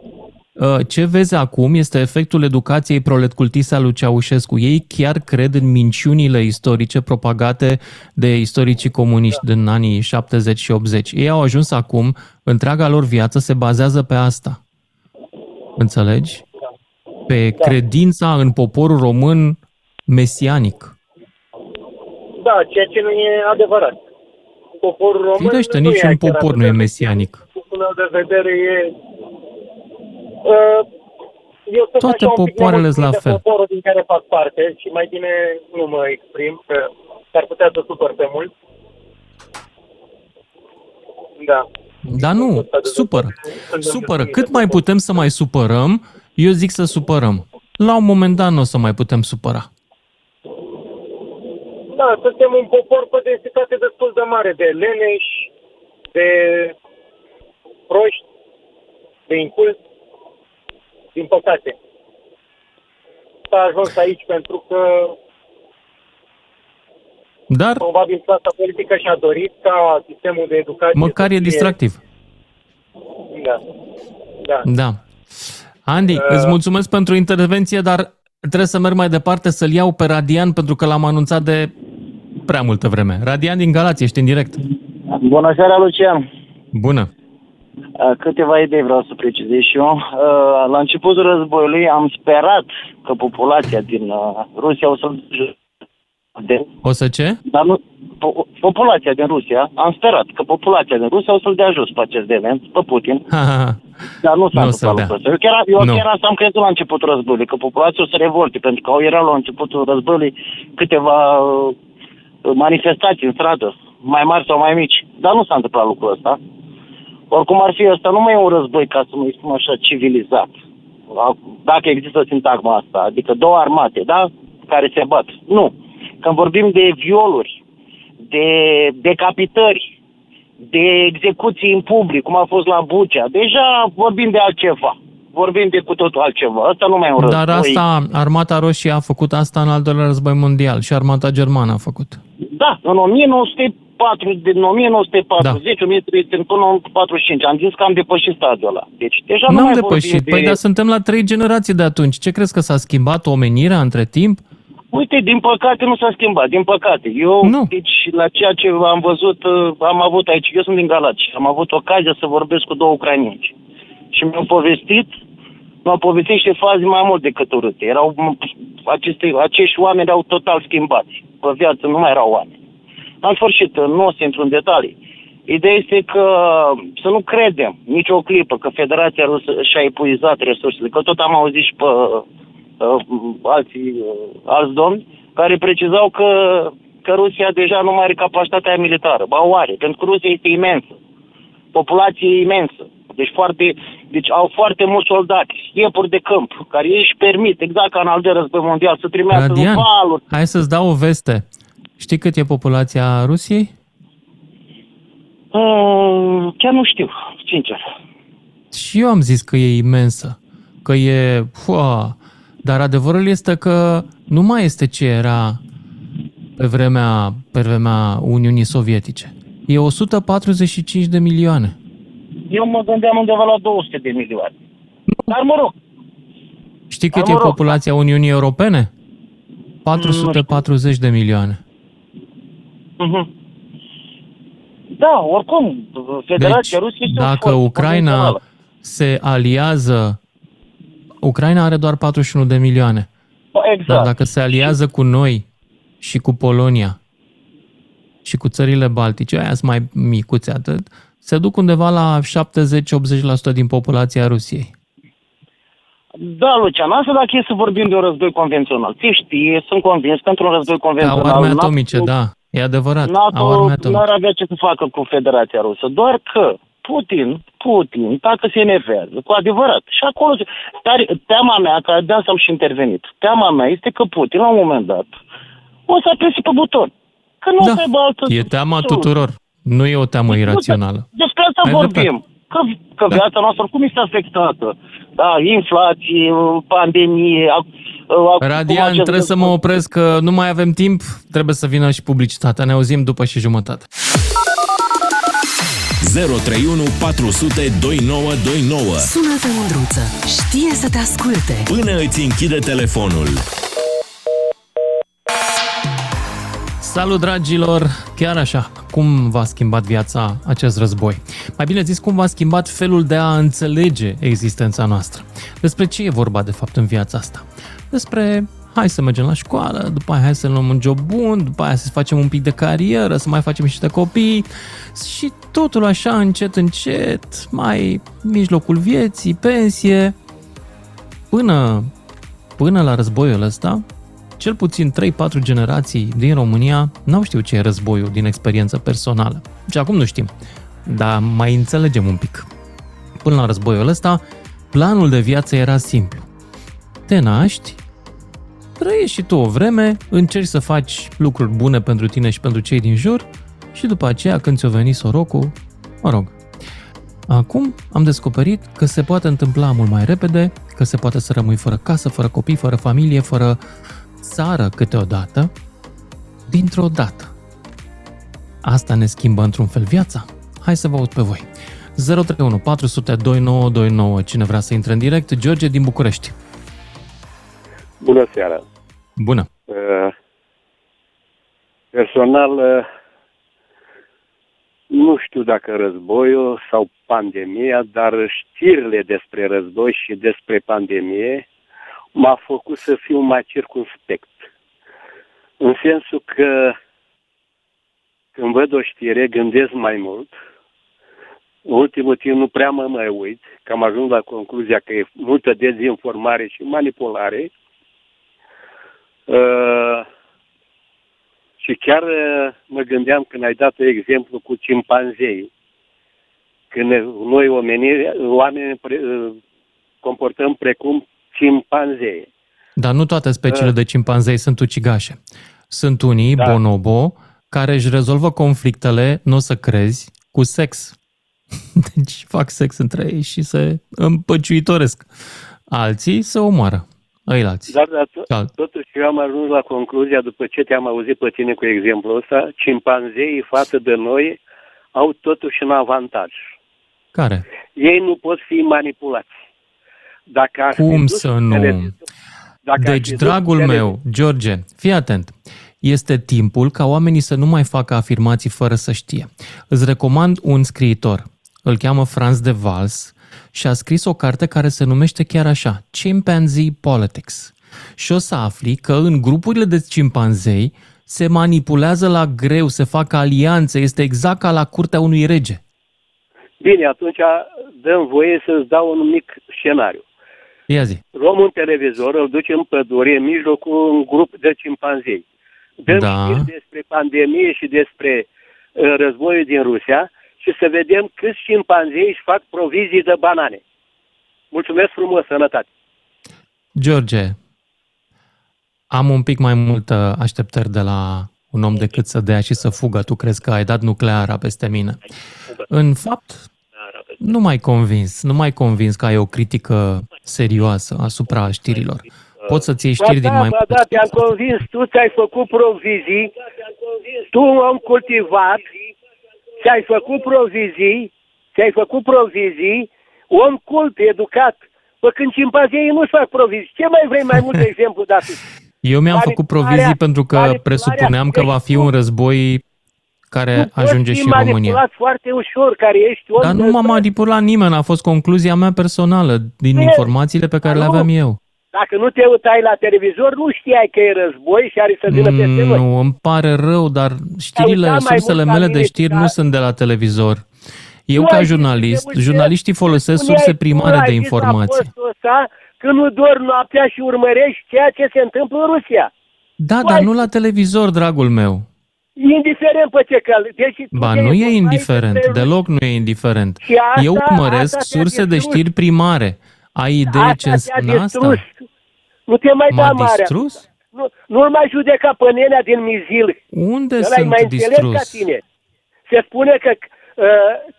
Speaker 3: uh, ce vezi acum este efectul educației proletcultiste a lui Ceaușescu. Ei chiar cred în minciunile istorice propagate de istoricii comuniști da. din anii 70 și 80. Ei au ajuns acum, întreaga lor viață se bazează pe asta. Înțelegi? Pe credința în poporul român mesianic.
Speaker 17: Da, ceea ce nu e adevărat. Poporul român
Speaker 3: Firește,
Speaker 17: nu
Speaker 3: niciun
Speaker 17: e chiar
Speaker 3: popor
Speaker 17: atât
Speaker 3: nu e
Speaker 17: de
Speaker 3: mesianic.
Speaker 17: Un meu de vedere e... Uh, eu sunt
Speaker 3: Toate
Speaker 17: așa un pic
Speaker 3: popoarele sunt la
Speaker 17: nemulțumit de
Speaker 3: fel.
Speaker 17: poporul din care fac parte și mai bine nu mă exprim, că s-ar putea să supăr pe mult. Da.
Speaker 3: Dar nu, supără. Supără. Cât mai putem să mai supărăm, eu zic să supărăm. La un moment dat nu o să mai putem supăra.
Speaker 17: Da, suntem un popor cu o densitate destul de mare de leneși, de proști, de inculți, din păcate. S-a ajuns aici pentru că
Speaker 3: Dar
Speaker 17: probabil clasa politică și-a dorit ca sistemul de educație
Speaker 3: măcar
Speaker 17: să
Speaker 3: e
Speaker 17: fie-
Speaker 3: distractiv.
Speaker 17: Da. Da.
Speaker 3: Da. Andy,
Speaker 17: Uh.
Speaker 3: îți mulțumesc pentru intervenție, dar trebuie să merg mai departe să-l iau pe Radian pentru că l-am anunțat de prea multă vreme. Radian din Galați, ești în direct.
Speaker 18: Bună seara, Lucian.
Speaker 3: Bună.
Speaker 18: Uh, Câteva idei vreau să precizez și eu. Uh, La începutul războiului am sperat că populația din uh, Rusia o să de,
Speaker 3: O să ce?
Speaker 18: dar nu, po- populația din Rusia, am sperat că populația din Rusia o să-l dea jos pe acest dement, pe Putin,
Speaker 3: Ha, ha, ha.
Speaker 18: dar nu s-a
Speaker 3: Nu o să-l
Speaker 18: întâmplat
Speaker 3: dea.
Speaker 18: lucrul ăsta. Eu chiar, eu
Speaker 3: Nu.
Speaker 18: chiar asta am crezut la începutul războiului, că populația o să revolte, pentru că au erau la începutul războiului câteva uh, manifestații în stradă, mai mari sau mai mici, dar nu s-a întâmplat lucrul ăsta. Oricum ar fi ăsta, nu mai e un război, ca să mai spun așa, civilizat. Dacă există sintagma asta, adică două armate, da? Care se bat. Nu. Când vorbim de violuri, de decapitări, de execuții în public, cum a fost la Bucea, deja vorbim de altceva. Vorbim de cu totul altceva. Asta nu mai e un război.
Speaker 3: Dar asta, Armata Roșie a făcut asta în al doilea război mondial și Armata Germană a făcut.
Speaker 18: Da, în 1904, din 1940, da. 1300 până în 45. Am zis că am depășit stadiul ăla. Deci deja nu
Speaker 3: N-am
Speaker 18: mai
Speaker 3: depășit.
Speaker 18: vorbim de...
Speaker 3: Păi, dar suntem la trei generații de atunci. Ce crezi că s-a schimbat omenirea între timp?
Speaker 18: Uite, din păcate nu s-a schimbat, din păcate. Eu, nu. deci, la ceea ce am văzut, uh, am avut aici, eu sunt din Galați, am avut ocazia să vorbesc cu două ucrainieni. Și mi-au povestit, mi-au povestit și faze mai mult decât urâte. Erau, m- aceste, acești oameni erau total schimbați. Pe viață nu mai erau oameni. În sfârșit, nu o să intru în detalii. Ideea este că să nu credem nicio clipă că Federația Rusă și-a epuizat resursele, că tot am auzit și pe uh, alții, uh, alți domni, care precizau că, că Rusia deja nu mai are capacitatea militară. Ba o are, pentru că Rusia este imensă. Populație imensă. Deci, foarte, deci au foarte mulți soldați, iepuri de câmp, care ei își permit, exact ca în al doilea război mondial, să trimească
Speaker 3: Radian,
Speaker 18: valuri.
Speaker 3: hai să-ți dau o veste. Știi cât e populația Rusiei?
Speaker 18: Uh, chiar nu știu, sincer.
Speaker 3: Și eu am zis că e imensă, că e... Fua, dar adevărul este că nu mai este ce era pe vremea, pe vremea Uniunii Sovietice. E 145 de milioane.
Speaker 18: Eu mă gândeam undeva la 200 de milioane. Dar mă rog,
Speaker 3: Știi cât
Speaker 18: Dar, mă
Speaker 3: e
Speaker 18: rog.
Speaker 3: populația Uniunii Europene? 440 de milioane.
Speaker 18: Mhm. Da, oricum, Federația
Speaker 3: Deci,
Speaker 18: Rusiei este o
Speaker 3: dacă
Speaker 18: forță
Speaker 3: Ucraina
Speaker 18: convențională.
Speaker 3: se aliază, Ucraina are doar 41 de milioane.
Speaker 18: Exact.
Speaker 3: Dar dacă se aliază cu noi și cu Polonia și cu țările baltice, aia sunt mai micuțe atât, se duc undeva la 70-80% din populația Rusiei.
Speaker 18: Da, Lucian, asta dacă e să vorbim de un război convențional. Ți știi, sunt convins că într-un război
Speaker 3: Au
Speaker 18: convențional...
Speaker 3: arme
Speaker 18: NATO
Speaker 3: atomice, da, e adevărat. Au arme
Speaker 18: NATO
Speaker 3: atomice.
Speaker 18: nu ar avea ce să facă cu Federația Rusă, doar că Putin, Putin, dacă se enervează, cu adevărat, și acolo, se- dar teama mea, că de asta am și intervenit, teama mea este că Putin, la un moment dat, o să apese pe buton. Că nu o să aibă altă
Speaker 3: E teama
Speaker 18: soluție.
Speaker 3: tuturor. Nu e o teamă irațională.
Speaker 18: Despre asta
Speaker 3: Ai
Speaker 18: vorbim. Că, că
Speaker 3: Da.
Speaker 18: viața noastră cum este afectată? Da, inflație, pandemie... ac- ac-
Speaker 3: Radian,
Speaker 18: acest
Speaker 3: trebuie să mă
Speaker 18: război.
Speaker 3: opresc că nu mai avem timp, trebuie să vină și publicitatea. Ne auzim după și jumătate.
Speaker 2: 031 400 2929
Speaker 10: Sună pe Mândruță. Știe să te asculte.
Speaker 2: Până îți închide telefonul.
Speaker 3: Salut, dragilor! Chiar așa, cum v-a schimbat viața acest război? Mai bine zis, cum v-a schimbat felul de a înțelege existența noastră? Despre ce e vorba, de fapt, în viața asta? Despre hai să mergem la școală, după aia hai să luăm un job bun, după aia să facem un pic de carieră, să mai facem niște copii și totul așa încet, încet, mai mijlocul vieții, pensie, până, până la războiul ăsta, cel puțin 3-4 generații din România n-au știut ce e războiul din experiență personală. Și acum nu știm, dar mai înțelegem un pic. Până la războiul ăsta, planul de viață era simplu. Te naști, trăiești și tu o vreme, încerci să faci lucruri bune pentru tine și pentru cei din jur și după aceea, când ți-o veni sorocul, mă rog. Acum am descoperit că se poate întâmpla mult mai repede, că se poate să rămâi fără casă, fără copii, fără familie, fără țară câteodată, dintr-o dată. Asta ne schimbă într-un fel viața? Hai să vă aud pe voi. 031 400 2929. Cine vrea să intre în direct? George din București.
Speaker 19: Bună seara!
Speaker 3: Bună!
Speaker 19: Uh, personal, uh, nu știu dacă războiul sau pandemia, dar știrile despre război și despre pandemie m-a făcut să fiu mai circunspect. În sensul că când văd o știre, gândesc mai mult. În ultimul timp nu prea mă mai uit, că am ajuns la concluzia că e multă dezinformare și manipulare. Uh, și chiar uh, mă gândeam când ai dat exemplu cu cimpanzei, când noi oamenii, oamenii uh, comportăm precum cimpanzee.
Speaker 3: Dar nu toate speciile uh. de cimpanzei sunt ucigașe. Sunt unii, da. bonobo, care își rezolvă conflictele, nu o să crezi, cu sex. Deci fac sex între ei și se împăciuitoresc. Alții se omoară. Ailați.
Speaker 19: Dar, dar tot, totuși eu am ajuns la concluzia, după ce te-am auzit pe tine cu exemplul ăsta, cimpanzeii față de noi au totuși un avantaj.
Speaker 3: Care?
Speaker 19: Ei nu pot fi manipulați.
Speaker 3: Dacă Cum să nu? Dacă deci, dragul meu, George, fii atent. Este timpul ca oamenii să nu mai facă afirmații fără să știe. Îți recomand un scriitor. Îl cheamă Franz de Vals și a scris o carte care se numește chiar așa, Chimpanzee Politics. Și o să afli că în grupurile de cimpanzei se manipulează la greu, se fac alianțe, este exact ca la curtea unui rege.
Speaker 19: Bine, atunci dăm voie să-ți dau un mic scenariu.
Speaker 3: Ia zi.
Speaker 19: Luăm un televizor, îl ducem în pădure, în mijlocul un grup de cimpanzei. Dăm da. știri despre pandemie și despre uh, războiul din Rusia și să vedem câți cimpanzei își fac provizii de banane. Mulțumesc frumos, sănătate!
Speaker 3: George, am un pic mai multă așteptări de la un om decât să dea și să fugă. Tu crezi că ai dat nucleara peste mine. În fapt, nu mai convins, nu mai convins că ai o critică serioasă asupra știrilor. Poți să-ți iei știri
Speaker 19: ba
Speaker 3: din mai
Speaker 19: da, da, te-am convins, tu ți-ai făcut provizii, tu om cultivat, ți-ai făcut provizii, ți-ai făcut provizii, om cult, educat, Păi când cimpanzeii nu-și fac provizii, ce mai vrei mai mult de exemplu de atât?
Speaker 3: Eu mi-am făcut provizii pentru că presupuneam că va fi un război care ajunge și în România.
Speaker 19: foarte ușor, care ești
Speaker 3: Dar nu m-a manipulat nimeni, a fost concluzia mea personală din e, informațiile pe care le aveam eu.
Speaker 19: Dacă nu te uitai la televizor, nu știai că e război și are să vină mm, peste noi.
Speaker 3: Nu, îmi pare rău, dar știrile, sursele mele de știri nu sunt de la televizor. Eu, ca jurnalist, jurnaliștii folosesc surse primare de informații.
Speaker 19: Că nu doar noaptea și urmărești ceea ce se întâmplă în Rusia.
Speaker 3: Da, dar nu la televizor, dragul meu.
Speaker 19: Indiferent pe ce cal. Deci,
Speaker 3: ba, nu e indiferent, de deloc nu e indiferent. Asta, Eu urmăresc surse de știri primare. Ai idee asta ce înseamnă asta?
Speaker 19: Nu te mai
Speaker 3: M-a
Speaker 19: da marea.
Speaker 3: distrus?
Speaker 19: Nu, nu-l mai judeca pe nenea din Mizil.
Speaker 3: Unde
Speaker 19: Ăla
Speaker 3: sunt
Speaker 19: mai
Speaker 3: distrus?
Speaker 19: ca tine. Se spune că uh,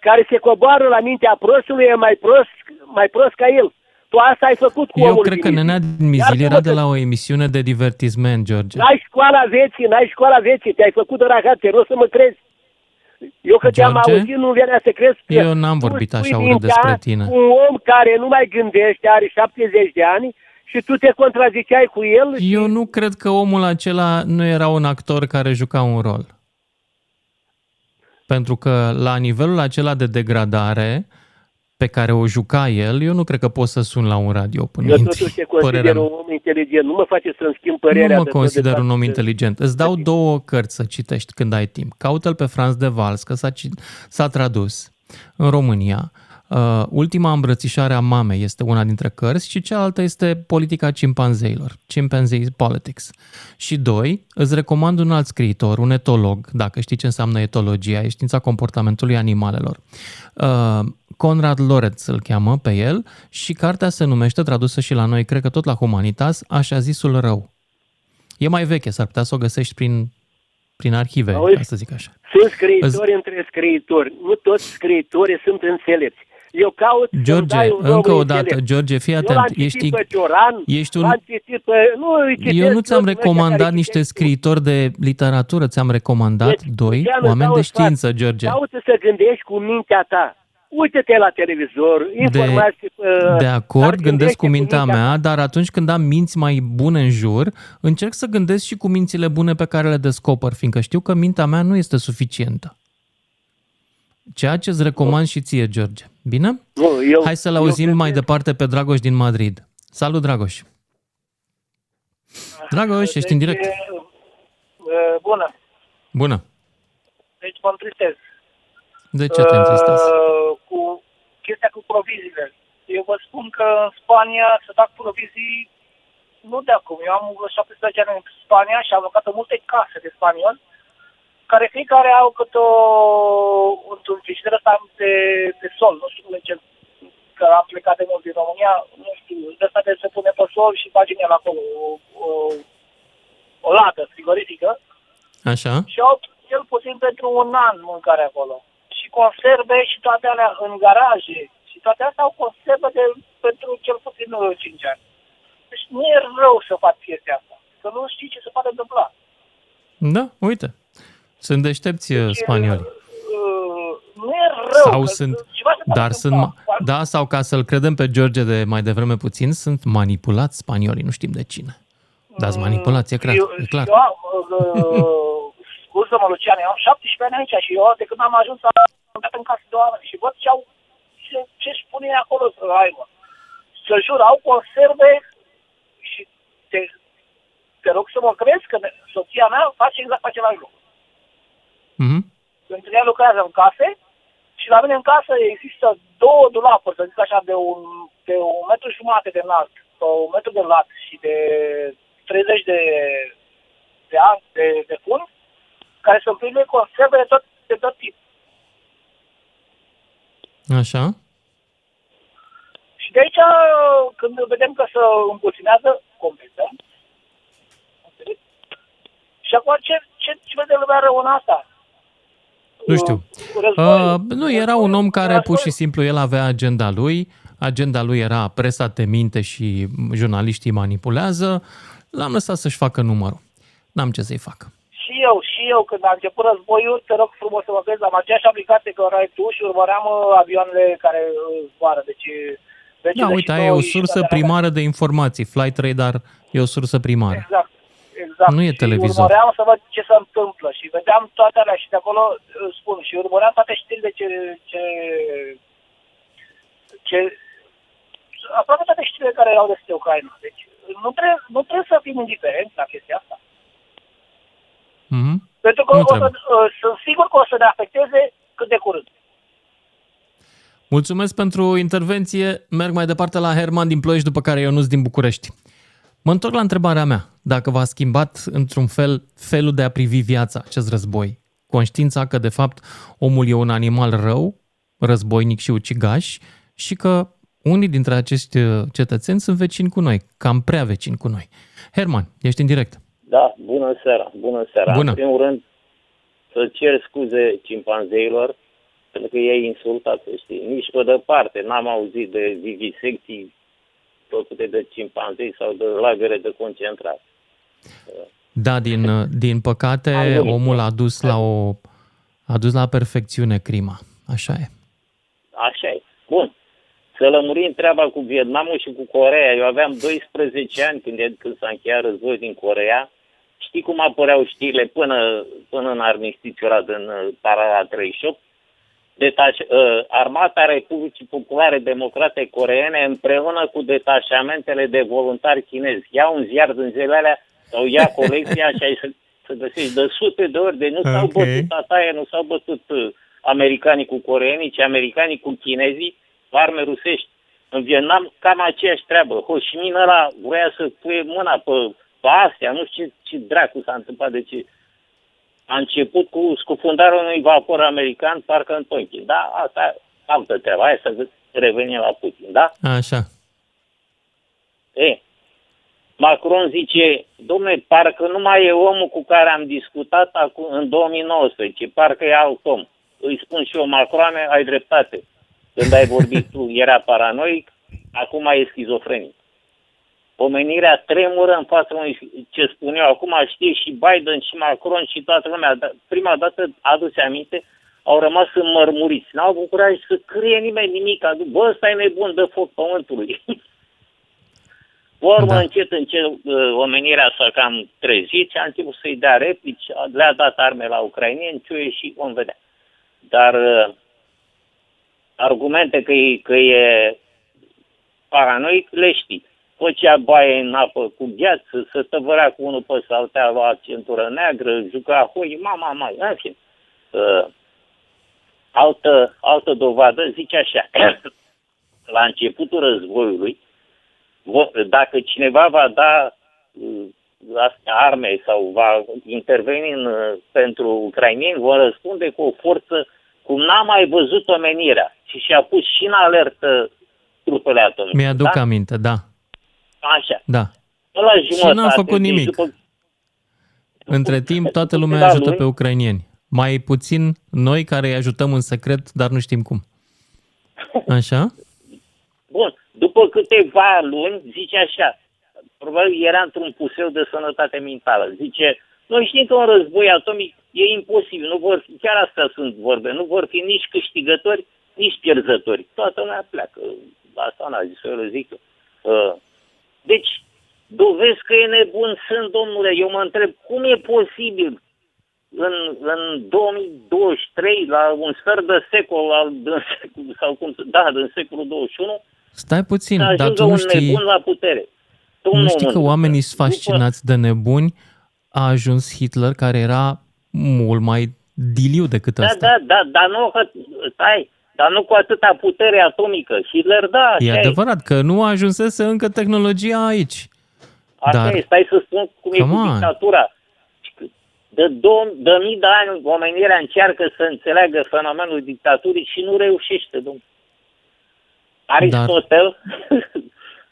Speaker 19: care se coboară la mintea prostului e mai prost, mai prost ca el. Tu asta ai făcut cu
Speaker 3: Eu
Speaker 19: omul
Speaker 3: cred că Nenea din Mizil era de la o emisiune de divertisment, George.
Speaker 19: N-ai școala vieții, n-ai școala vieții, te-ai făcut de rahat, te rog să mă crezi. Eu că te-am
Speaker 3: George?
Speaker 19: auzit, nu venea să crezi că
Speaker 3: Eu n-am vorbit așa urât despre tine.
Speaker 19: Un om care nu mai gândește, are 70 de ani și tu te contraziceai cu el.
Speaker 3: Eu nu cred că omul acela nu era un actor care juca un rol. Pentru că la nivelul acela de degradare, pe care o juca el, eu nu cred că pot să sun la un radio până
Speaker 13: Eu
Speaker 3: intri.
Speaker 13: totuși te
Speaker 3: Părerea
Speaker 13: consider
Speaker 3: mea.
Speaker 13: un om inteligent. Nu mă face să-mi schimb părerea.
Speaker 3: Nu mă
Speaker 13: de-
Speaker 3: consider
Speaker 13: de-
Speaker 3: un om inteligent. Îți dau două cărți să citești când ai timp. Caută-l pe Franz de Vals, că s-a, ci- s-a tradus în România. Uh, Ultima îmbrățișare a mamei este una dintre cărți și cealaltă este Politica cimpanzeilor, Chimpanzee Politics. Și doi, îți recomand un alt scriitor, un etolog, dacă știi ce înseamnă etologia, e știința comportamentului animalelor. Uh, Conrad Lorenz îl cheamă pe el și cartea se numește, tradusă și la noi, cred că tot la Humanitas, Așa zisul rău. E mai veche, s-ar putea să o găsești prin, prin arhive,
Speaker 13: Auzi?
Speaker 3: ca să zic așa.
Speaker 13: Sunt scriitori între scriitori. Nu toți scriitorii sunt înțelepți. Eu caut să-mi
Speaker 3: George,
Speaker 13: dai un om
Speaker 3: încă o dată,
Speaker 13: înțelept.
Speaker 3: George, fii
Speaker 13: Eu
Speaker 3: atent.
Speaker 13: l-am citit
Speaker 3: Ești,
Speaker 13: pe Cioran,
Speaker 3: ești un-
Speaker 13: l-am citit pe... Nu, îi citesc
Speaker 3: eu nu ți-am
Speaker 13: toți ăștia
Speaker 3: recomandat
Speaker 13: care
Speaker 3: niște
Speaker 13: citesc.
Speaker 3: scriitori de literatură, ți-am recomandat
Speaker 13: Deci,
Speaker 3: doi
Speaker 13: Lucian, îți
Speaker 3: oameni
Speaker 13: dau
Speaker 3: de
Speaker 13: un sfat.
Speaker 3: știință, George.
Speaker 13: Caută să gândești cu mintea ta. Uite-te la televizor, informații... uh,
Speaker 3: De
Speaker 13: dar
Speaker 3: acord, gândesc cu
Speaker 13: gândește
Speaker 3: mintea mea, dar atunci când am minți mai bune în jur, încerc să gândesc și cu mințile bune pe care le descoper, fiindcă știu că mintea mea nu este suficientă. Ceea ce îți recomand și ție, George. Bine?
Speaker 13: Nu, eu,
Speaker 3: Hai să-l
Speaker 13: eu
Speaker 3: auzim
Speaker 13: cred
Speaker 3: mai
Speaker 13: că-
Speaker 3: departe pe Dragoș din Madrid. Salut, Dragoș! Dragoș, ești în direct.
Speaker 20: Uh, Bună.
Speaker 3: Bună!
Speaker 20: Deci mă întristez.
Speaker 3: De ce te întristezi?
Speaker 20: Uh, cu chestia cu proviziile. Eu vă spun că în Spania se fac provizii nu de acum. Eu am vreo 17 ani în Spania și am lucrat în multe case de spanioli care fiecare au câte o, într-un frigider ăsta de, de sol, nu știu cum zice, că am plecat de mult din România, nu știu, de asta de se pune pe sol și bagi în el acolo o, o, o lată frigorifică
Speaker 3: Așa?
Speaker 20: și au cel puțin pentru un an mâncare acolo. Și conserve și toate alea în garaje. Și toate astea au conserve de, pentru cel puțin uh, 5 ani. Deci nu e rău să faci chestia asta. Că nu știi ce se poate întâmpla.
Speaker 3: Da, uite. Sunt deștepți uh, spanioli.
Speaker 20: Uh, nu e rău.
Speaker 3: Sau
Speaker 20: că
Speaker 3: sunt,
Speaker 20: ceva se poate
Speaker 3: dar sunt,
Speaker 20: întâmpla.
Speaker 3: ma- da, sau ca să-l credem pe George de mai devreme puțin, sunt manipulați spaniolii, nu șim de cine. Dar sunt manipulați, e clar.
Speaker 20: Eu,
Speaker 3: E clar.
Speaker 20: eu am, uh, scuză-mă, Lucian, eu am 17 ani aici și eu de când am ajuns am dat în casă de oameni și văd ce au, ce, ce își pune acolo să aibă. Să jur, au conserve și te, te rog să mă crezi că soția mea face exact același lucru.
Speaker 3: Mhm.
Speaker 20: Pentru ea lucrează în case și la mine în casă există două dulapuri, să zic așa, de un, de un metru jumate de înalt, sau un metru de lat și de 30 de, de ani de, de fund, care sunt pline de conserve de tot, de tot tip.
Speaker 3: Așa?
Speaker 20: Și de aici, când vedem că se împuținează, completăm. Înțelegi? Și acum ce, ce, ce vede lumea rău în asta?
Speaker 3: Nu știu. Uh, nu, era un om care pur și simplu el avea agenda lui, agenda lui era presa te minte și jurnaliștii manipulează, l-am lăsat să-și facă numărul. N-am ce să-i fac.
Speaker 20: Și eu, și eu, când a început războiul, te rog frumos să mă vezi, am aceeași aplicație care ai tu și urmăream uh, avioanele care uh, zboară. Deci, deci
Speaker 3: Da, uite, aia e o sursă primară de informații. Flight Radar e o sursă primară.
Speaker 20: Exact, exact.
Speaker 3: Nu e
Speaker 20: Și
Speaker 3: televizor.
Speaker 20: urmăream să văd ce se întâmplă și vedeam toate alea și de acolo uh, spun și urmăream toate știrile ce, ce, ce aproape toate știrile care erau despre Ucraina. Deci nu trebuie, nu trebuie să fim indiferenți la chestia asta.
Speaker 3: Mhm.
Speaker 20: Pentru că
Speaker 3: Nu
Speaker 20: o să,
Speaker 3: trebuie.
Speaker 20: uh, sunt sigur că o să ne afecteze cât de curând.
Speaker 3: Mulțumesc pentru intervenție. Merg mai departe la Herman din Ploiești, după care Ionuț din București. Mă întorc la întrebarea mea. Dacă v-a schimbat într-un fel felul de a privi viața, acest război, conștiința că de fapt omul e un animal rău, războinic și ucigaș și că unii dintre acești uh, cetățeni sunt vecini cu noi, cam prea vecini cu noi. Herman, ești în direct.
Speaker 21: Da, bună seara, bună seara.
Speaker 3: Bună.
Speaker 21: În primul rând, să cer scuze cimpanzeilor, pentru că ei insultat, să știi. Nici pe departe n-am auzit de vivisecții făcute de cimpanzei sau de lagăre de concentrare.
Speaker 3: Da, din, uh, din păcate,
Speaker 21: Am glumit.
Speaker 3: omul a dus la o a dus la perfecțiune crima. Așa e.
Speaker 21: Așa e. Bun. Să lămurim treaba cu Vietnamul și cu Coreea. Eu aveam 12 ani când, e- când s-a încheiat războiul din Coreea. Știi cum apăreau știrile până, până în armistițiul ăla din uh, parala 38? Detaș, uh, Armata Republicii Populare Democrate Coreene împreună cu detașamentele de voluntari chinezi. Ia un ziar din zilele alea sau ia colecția și ai să, să găsești de sute de ori de nu s-au
Speaker 3: Ok.
Speaker 21: bătut tataie, nu s-au bătut uh, americanii cu coreenii, ci americanii cu chinezii, cu arme rusești. În Vietnam cam aceeași treabă. Ho Chi Minh ăla vrea să pui mâna pe, pe Asia, nu știu ce, ce dracu s-a întâmplat, de ce a început cu scufundarea unui vapor american, parcă în Tonkin. Da, asta altă treabă. Hai să revenim la Putin, da?
Speaker 3: Așa.
Speaker 21: E, Macron zice, domne, parcă nu mai e omul cu care am discutat acum, în 2019, parcă e alt om. Îi spun și eu, Macroane, ai dreptate. Când ai vorbit tu, era paranoic, acum e schizofrenic. Omenirea tremură în fața unui, ce spun eu, acum știe și Biden și Macron și toată lumea. Dar Prima dată, aduse aminte, au rămas înmărmuriți. N-au avut curaj să scrie nimeni nimic. Bă, ăsta e nebun, dă foc pământului. Urmă, da. încet, încet, uh, omenirea s-a cam trezit și a început să-i dea replici, le-a dat arme la ucrainieni, ce și vom vedea. Dar uh, argumente că e, că e paranoic, le știi. Făcea baie în apă cu gheață, să tăvărea cu unul pe saltea la centură neagră, juca hoi, mama, mai, în fine. Uh, altă, altă dovadă zice așa, la începutul războiului, vo- dacă cineva va da uh, astea arme sau va interveni în, uh, pentru ucrainieni, vor răspunde cu o forță cum n-a mai văzut omenirea și și-a pus și în alertă trupele atomice.
Speaker 3: Mi-aduc
Speaker 21: da?
Speaker 3: aminte, da.
Speaker 21: Așa.
Speaker 3: Da.
Speaker 21: La
Speaker 3: Și
Speaker 21: jumătate,
Speaker 3: n-a făcut
Speaker 21: deci
Speaker 3: nimic.
Speaker 21: După,
Speaker 3: Între timp, toată lumea
Speaker 21: câteva
Speaker 3: ajută
Speaker 21: luni-
Speaker 3: pe ucrainieni. Mai puțin noi care îi ajutăm în secret, dar nu știm cum. Așa?
Speaker 21: Bun, după câteva luni, zice așa, probabil era într-un puseu de sănătate mentală, zice, noi știm că un război atomic e imposibil, nu vor fi, chiar astea sunt vorbe, nu vor fi nici câștigători, nici pierzători. Toată lumea pleacă. Asta n-a zis, eu le zic. eu. Uh, Deci, dovezi că e nebun sunt, domnule. Eu mă întreb, cum e posibil în, în 2023, la un sfert de secol, al, din secol sau cum, să- da, din secolul 21,
Speaker 3: Stai puțin,
Speaker 21: să
Speaker 3: dar
Speaker 21: ajungă
Speaker 3: tu nu
Speaker 21: un
Speaker 3: știi,
Speaker 21: nebun la putere.
Speaker 3: nu știi că
Speaker 21: mă-
Speaker 3: oamenii sunt fascinați de nebuni? A ajuns Hitler, care era mult mai diliu decât
Speaker 21: Da,
Speaker 3: ăsta.
Speaker 21: da, da, dar nu, că, stai, dar nu cu atâta putere atomică. Hitler, da,
Speaker 3: E
Speaker 21: așa
Speaker 3: adevărat că nu ajunsese încă tehnologia aici.
Speaker 21: Asta
Speaker 3: Dar-
Speaker 21: e, stai să spun cum e
Speaker 3: Come
Speaker 21: cu
Speaker 3: on.
Speaker 21: dictatura. De, două, de mii de ani omenirea încearcă să înțeleagă fenomenul dictaturii și nu reușește, domnule. Aristotel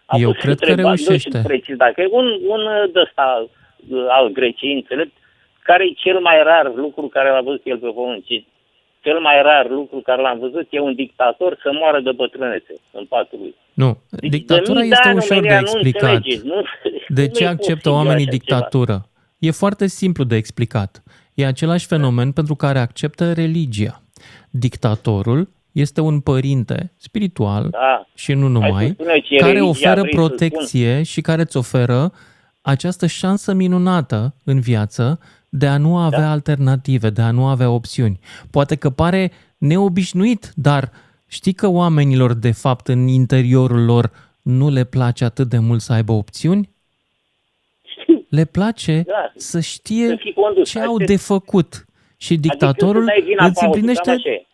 Speaker 21: a
Speaker 3: Eu
Speaker 21: pus
Speaker 3: cred că
Speaker 21: întrebarea, nu
Speaker 3: reușește.
Speaker 21: știu precis, dacă e un, un de ăsta uh, al Greciei înțelept, care e cel mai rar lucru care l-a văzut el pe pământ. Și cel mai rar lucru care l-am văzut e un dictator să moară de bătrânețe în patul lui.
Speaker 3: Nu,
Speaker 21: Deci,
Speaker 3: dictatura
Speaker 21: de mii de
Speaker 3: este
Speaker 21: ani
Speaker 3: ușor de
Speaker 21: omenirea nu
Speaker 3: explicat.
Speaker 21: înțelege, nu-
Speaker 3: De
Speaker 21: nu
Speaker 3: ce
Speaker 21: e
Speaker 3: acceptă
Speaker 21: posibil
Speaker 3: oamenii
Speaker 21: așa ceva.
Speaker 3: dictatură? E foarte simplu de explicat. E același fenomen pentru care acceptă religia. Dictatorul este un părinte spiritual
Speaker 21: Da.
Speaker 3: și nu
Speaker 21: Hai
Speaker 3: numai,
Speaker 21: să spune ce
Speaker 3: care
Speaker 21: religia
Speaker 3: oferă
Speaker 21: vrei să
Speaker 3: protecție și care îți oferă această șansă minunată în viață de a nu avea
Speaker 21: Da.
Speaker 3: alternative, de a nu avea opțiuni. Poate că pare neobișnuit, dar știi că oamenilor, de fapt, în interiorul lor nu le place atât de mult să aibă opțiuni? Le place
Speaker 21: Da.
Speaker 3: să știe
Speaker 21: Să fii condus.
Speaker 3: ce au
Speaker 21: Adică-
Speaker 3: de făcut. Și dictatorul
Speaker 21: adică să dai vina
Speaker 3: îți
Speaker 21: pe altul,
Speaker 3: împlinește
Speaker 21: cam așa e.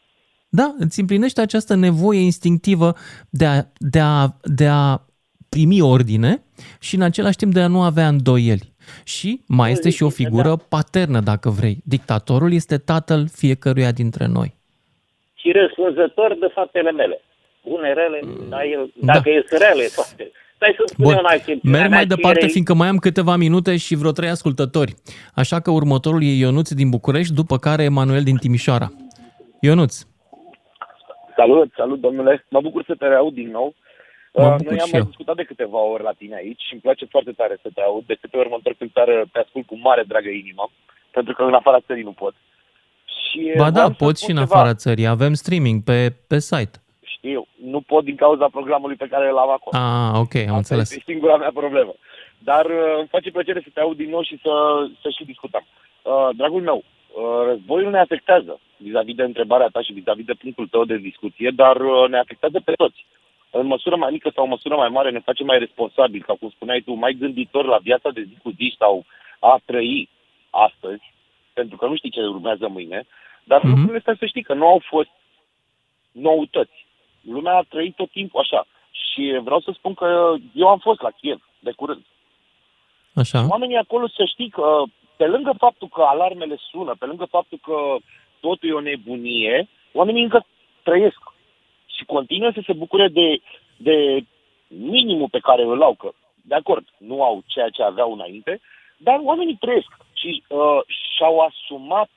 Speaker 3: da, îți împlinește această nevoie instinctivă de a, de, a, de a primi ordine și în același timp de a nu avea îndoieli. Și mai este și o figură paternă, dacă vrei. Dictatorul este tatăl fiecăruia dintre noi.
Speaker 21: și răspunzător de faptele mele. Bune, rele, dar el, dacă e rele, toate. Stai să spun
Speaker 3: Mm. Bun,
Speaker 21: eu una chestie.
Speaker 3: merg
Speaker 21: Mea
Speaker 3: mai
Speaker 21: ce
Speaker 3: departe,
Speaker 21: e-
Speaker 3: fiindcă mai am câteva minute și vreo trei ascultători. Așa că următorul e Ionuț din București, după care Emanuel din Timișoara. Ionuț,
Speaker 22: Salut, salut domnule, mă bucur să te reaud din nou.
Speaker 3: Mă
Speaker 22: Uh,
Speaker 3: bucur
Speaker 22: Noi am
Speaker 3: și
Speaker 22: mai
Speaker 3: eu.
Speaker 22: discutat de câteva ori la tine aici și îmi place foarte tare să te aud. De câte ori mă întorc în țară, te ascult cu mare dragă inimă, pentru că în afara țării nu pot. Și
Speaker 3: ba da,
Speaker 22: vreau să
Speaker 3: poți
Speaker 22: spun
Speaker 3: și în
Speaker 22: ceva.
Speaker 3: afara țării, avem streaming pe, pe site.
Speaker 22: Știu, nu pot din cauza programului pe care îl am acolo.
Speaker 3: Ah, ok, am
Speaker 22: Asta
Speaker 3: înțeles.
Speaker 22: este singura mea problemă. Dar uh, îmi face plăcere să te aud din nou și să, să și discutăm. Uh, dragul meu, Uh, războiul ne afectează vis-a-vis de întrebarea ta și vis-a-vis de punctul tău de discuție, dar uh, ne afectează pe toți. În măsură mai mică sau în măsură mai mare ne face mai responsabil, ca cum spuneai tu, mai gânditor la viața de zi cu zi sau a trăi astăzi, pentru că nu știi ce urmează mâine, dar mm-hmm. lucrurile astea să știi că nu au fost noutăți. Lumea a trăit tot timpul așa. Și vreau să spun că eu am fost la Kiev de curând.
Speaker 3: Așa.
Speaker 22: Oamenii acolo să știi că pe lângă faptul că alarmele sună, pe lângă faptul că totul e o nebunie, oamenii încă trăiesc și continuă să se bucure de, de minimul pe care îl au, că de acord, nu au ceea ce aveau înainte, dar oamenii trăiesc și uh, și-au asumat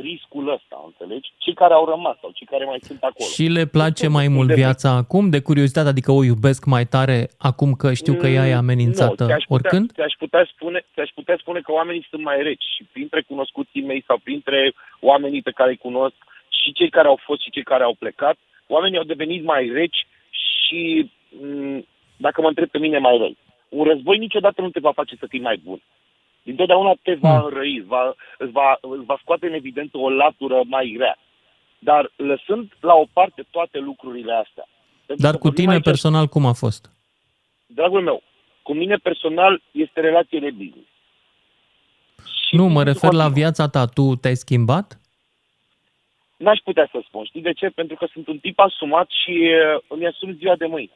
Speaker 22: riscul ăsta, înțelegi? Cei care au rămas sau cei care mai sunt acolo.
Speaker 3: Și le place mai mult viața acum, de curiozitate, adică o iubesc mai tare acum că știu că ea e mm, amenințată
Speaker 22: nu, ți-aș putea,
Speaker 3: oricând?
Speaker 22: Ți-aș putea, spune, ți-aș putea spune că oamenii sunt mai reci și printre cunoscuții mei sau printre oamenii pe care îi cunosc și cei care au fost și cei care au plecat, oamenii au devenit mai reci și, mm, dacă mă întreb pe mine, mai răi. Un război niciodată nu te va face să fii mai bun întotdeauna te va hmm. înrăi, va, îți, va, îți va scoate în evidență o latură mai grea. Dar lăsând la o parte toate lucrurile astea.
Speaker 3: Dar cu tine personal cum a fost?
Speaker 22: Dragul meu, cu mine personal este relație de business.
Speaker 3: Și nu, mă refer la viața ta. Tu te-ai schimbat?
Speaker 22: N-aș putea să spun. Știi de ce? Pentru că sunt un tip asumat și uh, îmi asum ziua de mâine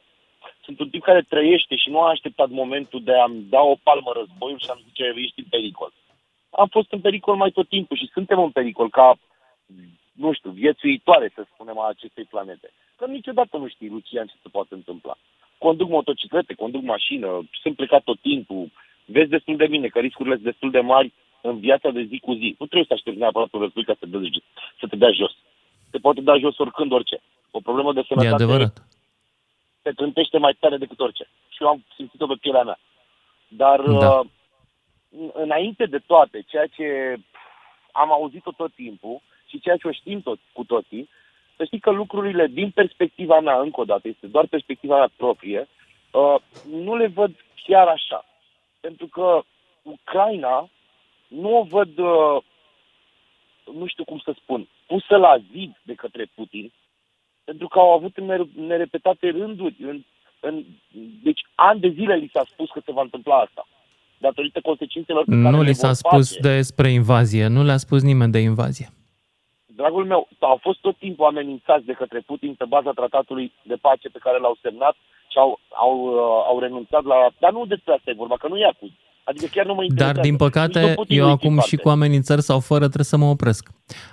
Speaker 22: sunt un tip care trăiește și nu a așteptat momentul de a-mi da o palmă războiul și am zice, ești în pericol. Am fost în pericol mai tot timpul și suntem în pericol ca, nu știu, viețuitoare, să spunem, a acestei planete. Că niciodată nu știi, Lucian, ce se poate întâmpla. Conduc motociclete, conduc mașină, sunt plecat tot timpul, vezi destul de bine că riscurile sunt destul de mari în viața de zi cu zi. Nu trebuie să aștepți neapărat un război ca să, te, să te dea jos. Se poate da jos oricând orice. O problemă de sănătate
Speaker 3: e adevărat
Speaker 22: te trântește mai tare decât orice. Și eu am simțit-o pe pielea mea. Dar da. uh, înainte de toate, ceea ce am auzit-o tot timpul și ceea ce o știm tot, cu toții, să știi că lucrurile din perspectiva mea, încă o dată, este doar perspectiva mea proprie, uh, nu le văd chiar așa. Pentru că Ucraina nu o văd, uh, nu știu cum să spun, pusă la zid de către Putin, pentru că au avut în nerepetate rânduri. În, în, deci ani de zile li s-a spus că se va întâmpla asta. Datorită consecințelor pe
Speaker 3: Nu li s-a spus face. despre invazie, nu le-a spus nimeni de invazie.
Speaker 22: Dragul meu, au fost tot timpul amenințați de către Putin pe baza tratatului de pace pe care l-au semnat și au, au, uh, au renunțat la... Dar nu despre asta e vorba, că nu i acuz. Adică chiar nu mă
Speaker 3: Dar, din păcate, eu acum și cu amenințări sau fără trebuie să mă opresc.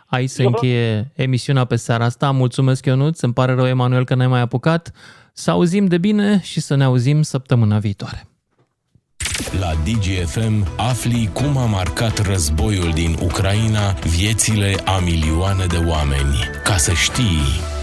Speaker 3: Aici se încheie emisiunea pe seara asta. Mulțumesc, Ionut. Îmi pare rău, Emanuel, că n-ai mai apucat. Să auzim de bine și să ne auzim săptămâna viitoare.
Speaker 2: La DGFM afli cum a marcat războiul din Ucraina viețile a milioane de oameni. Ca să știi...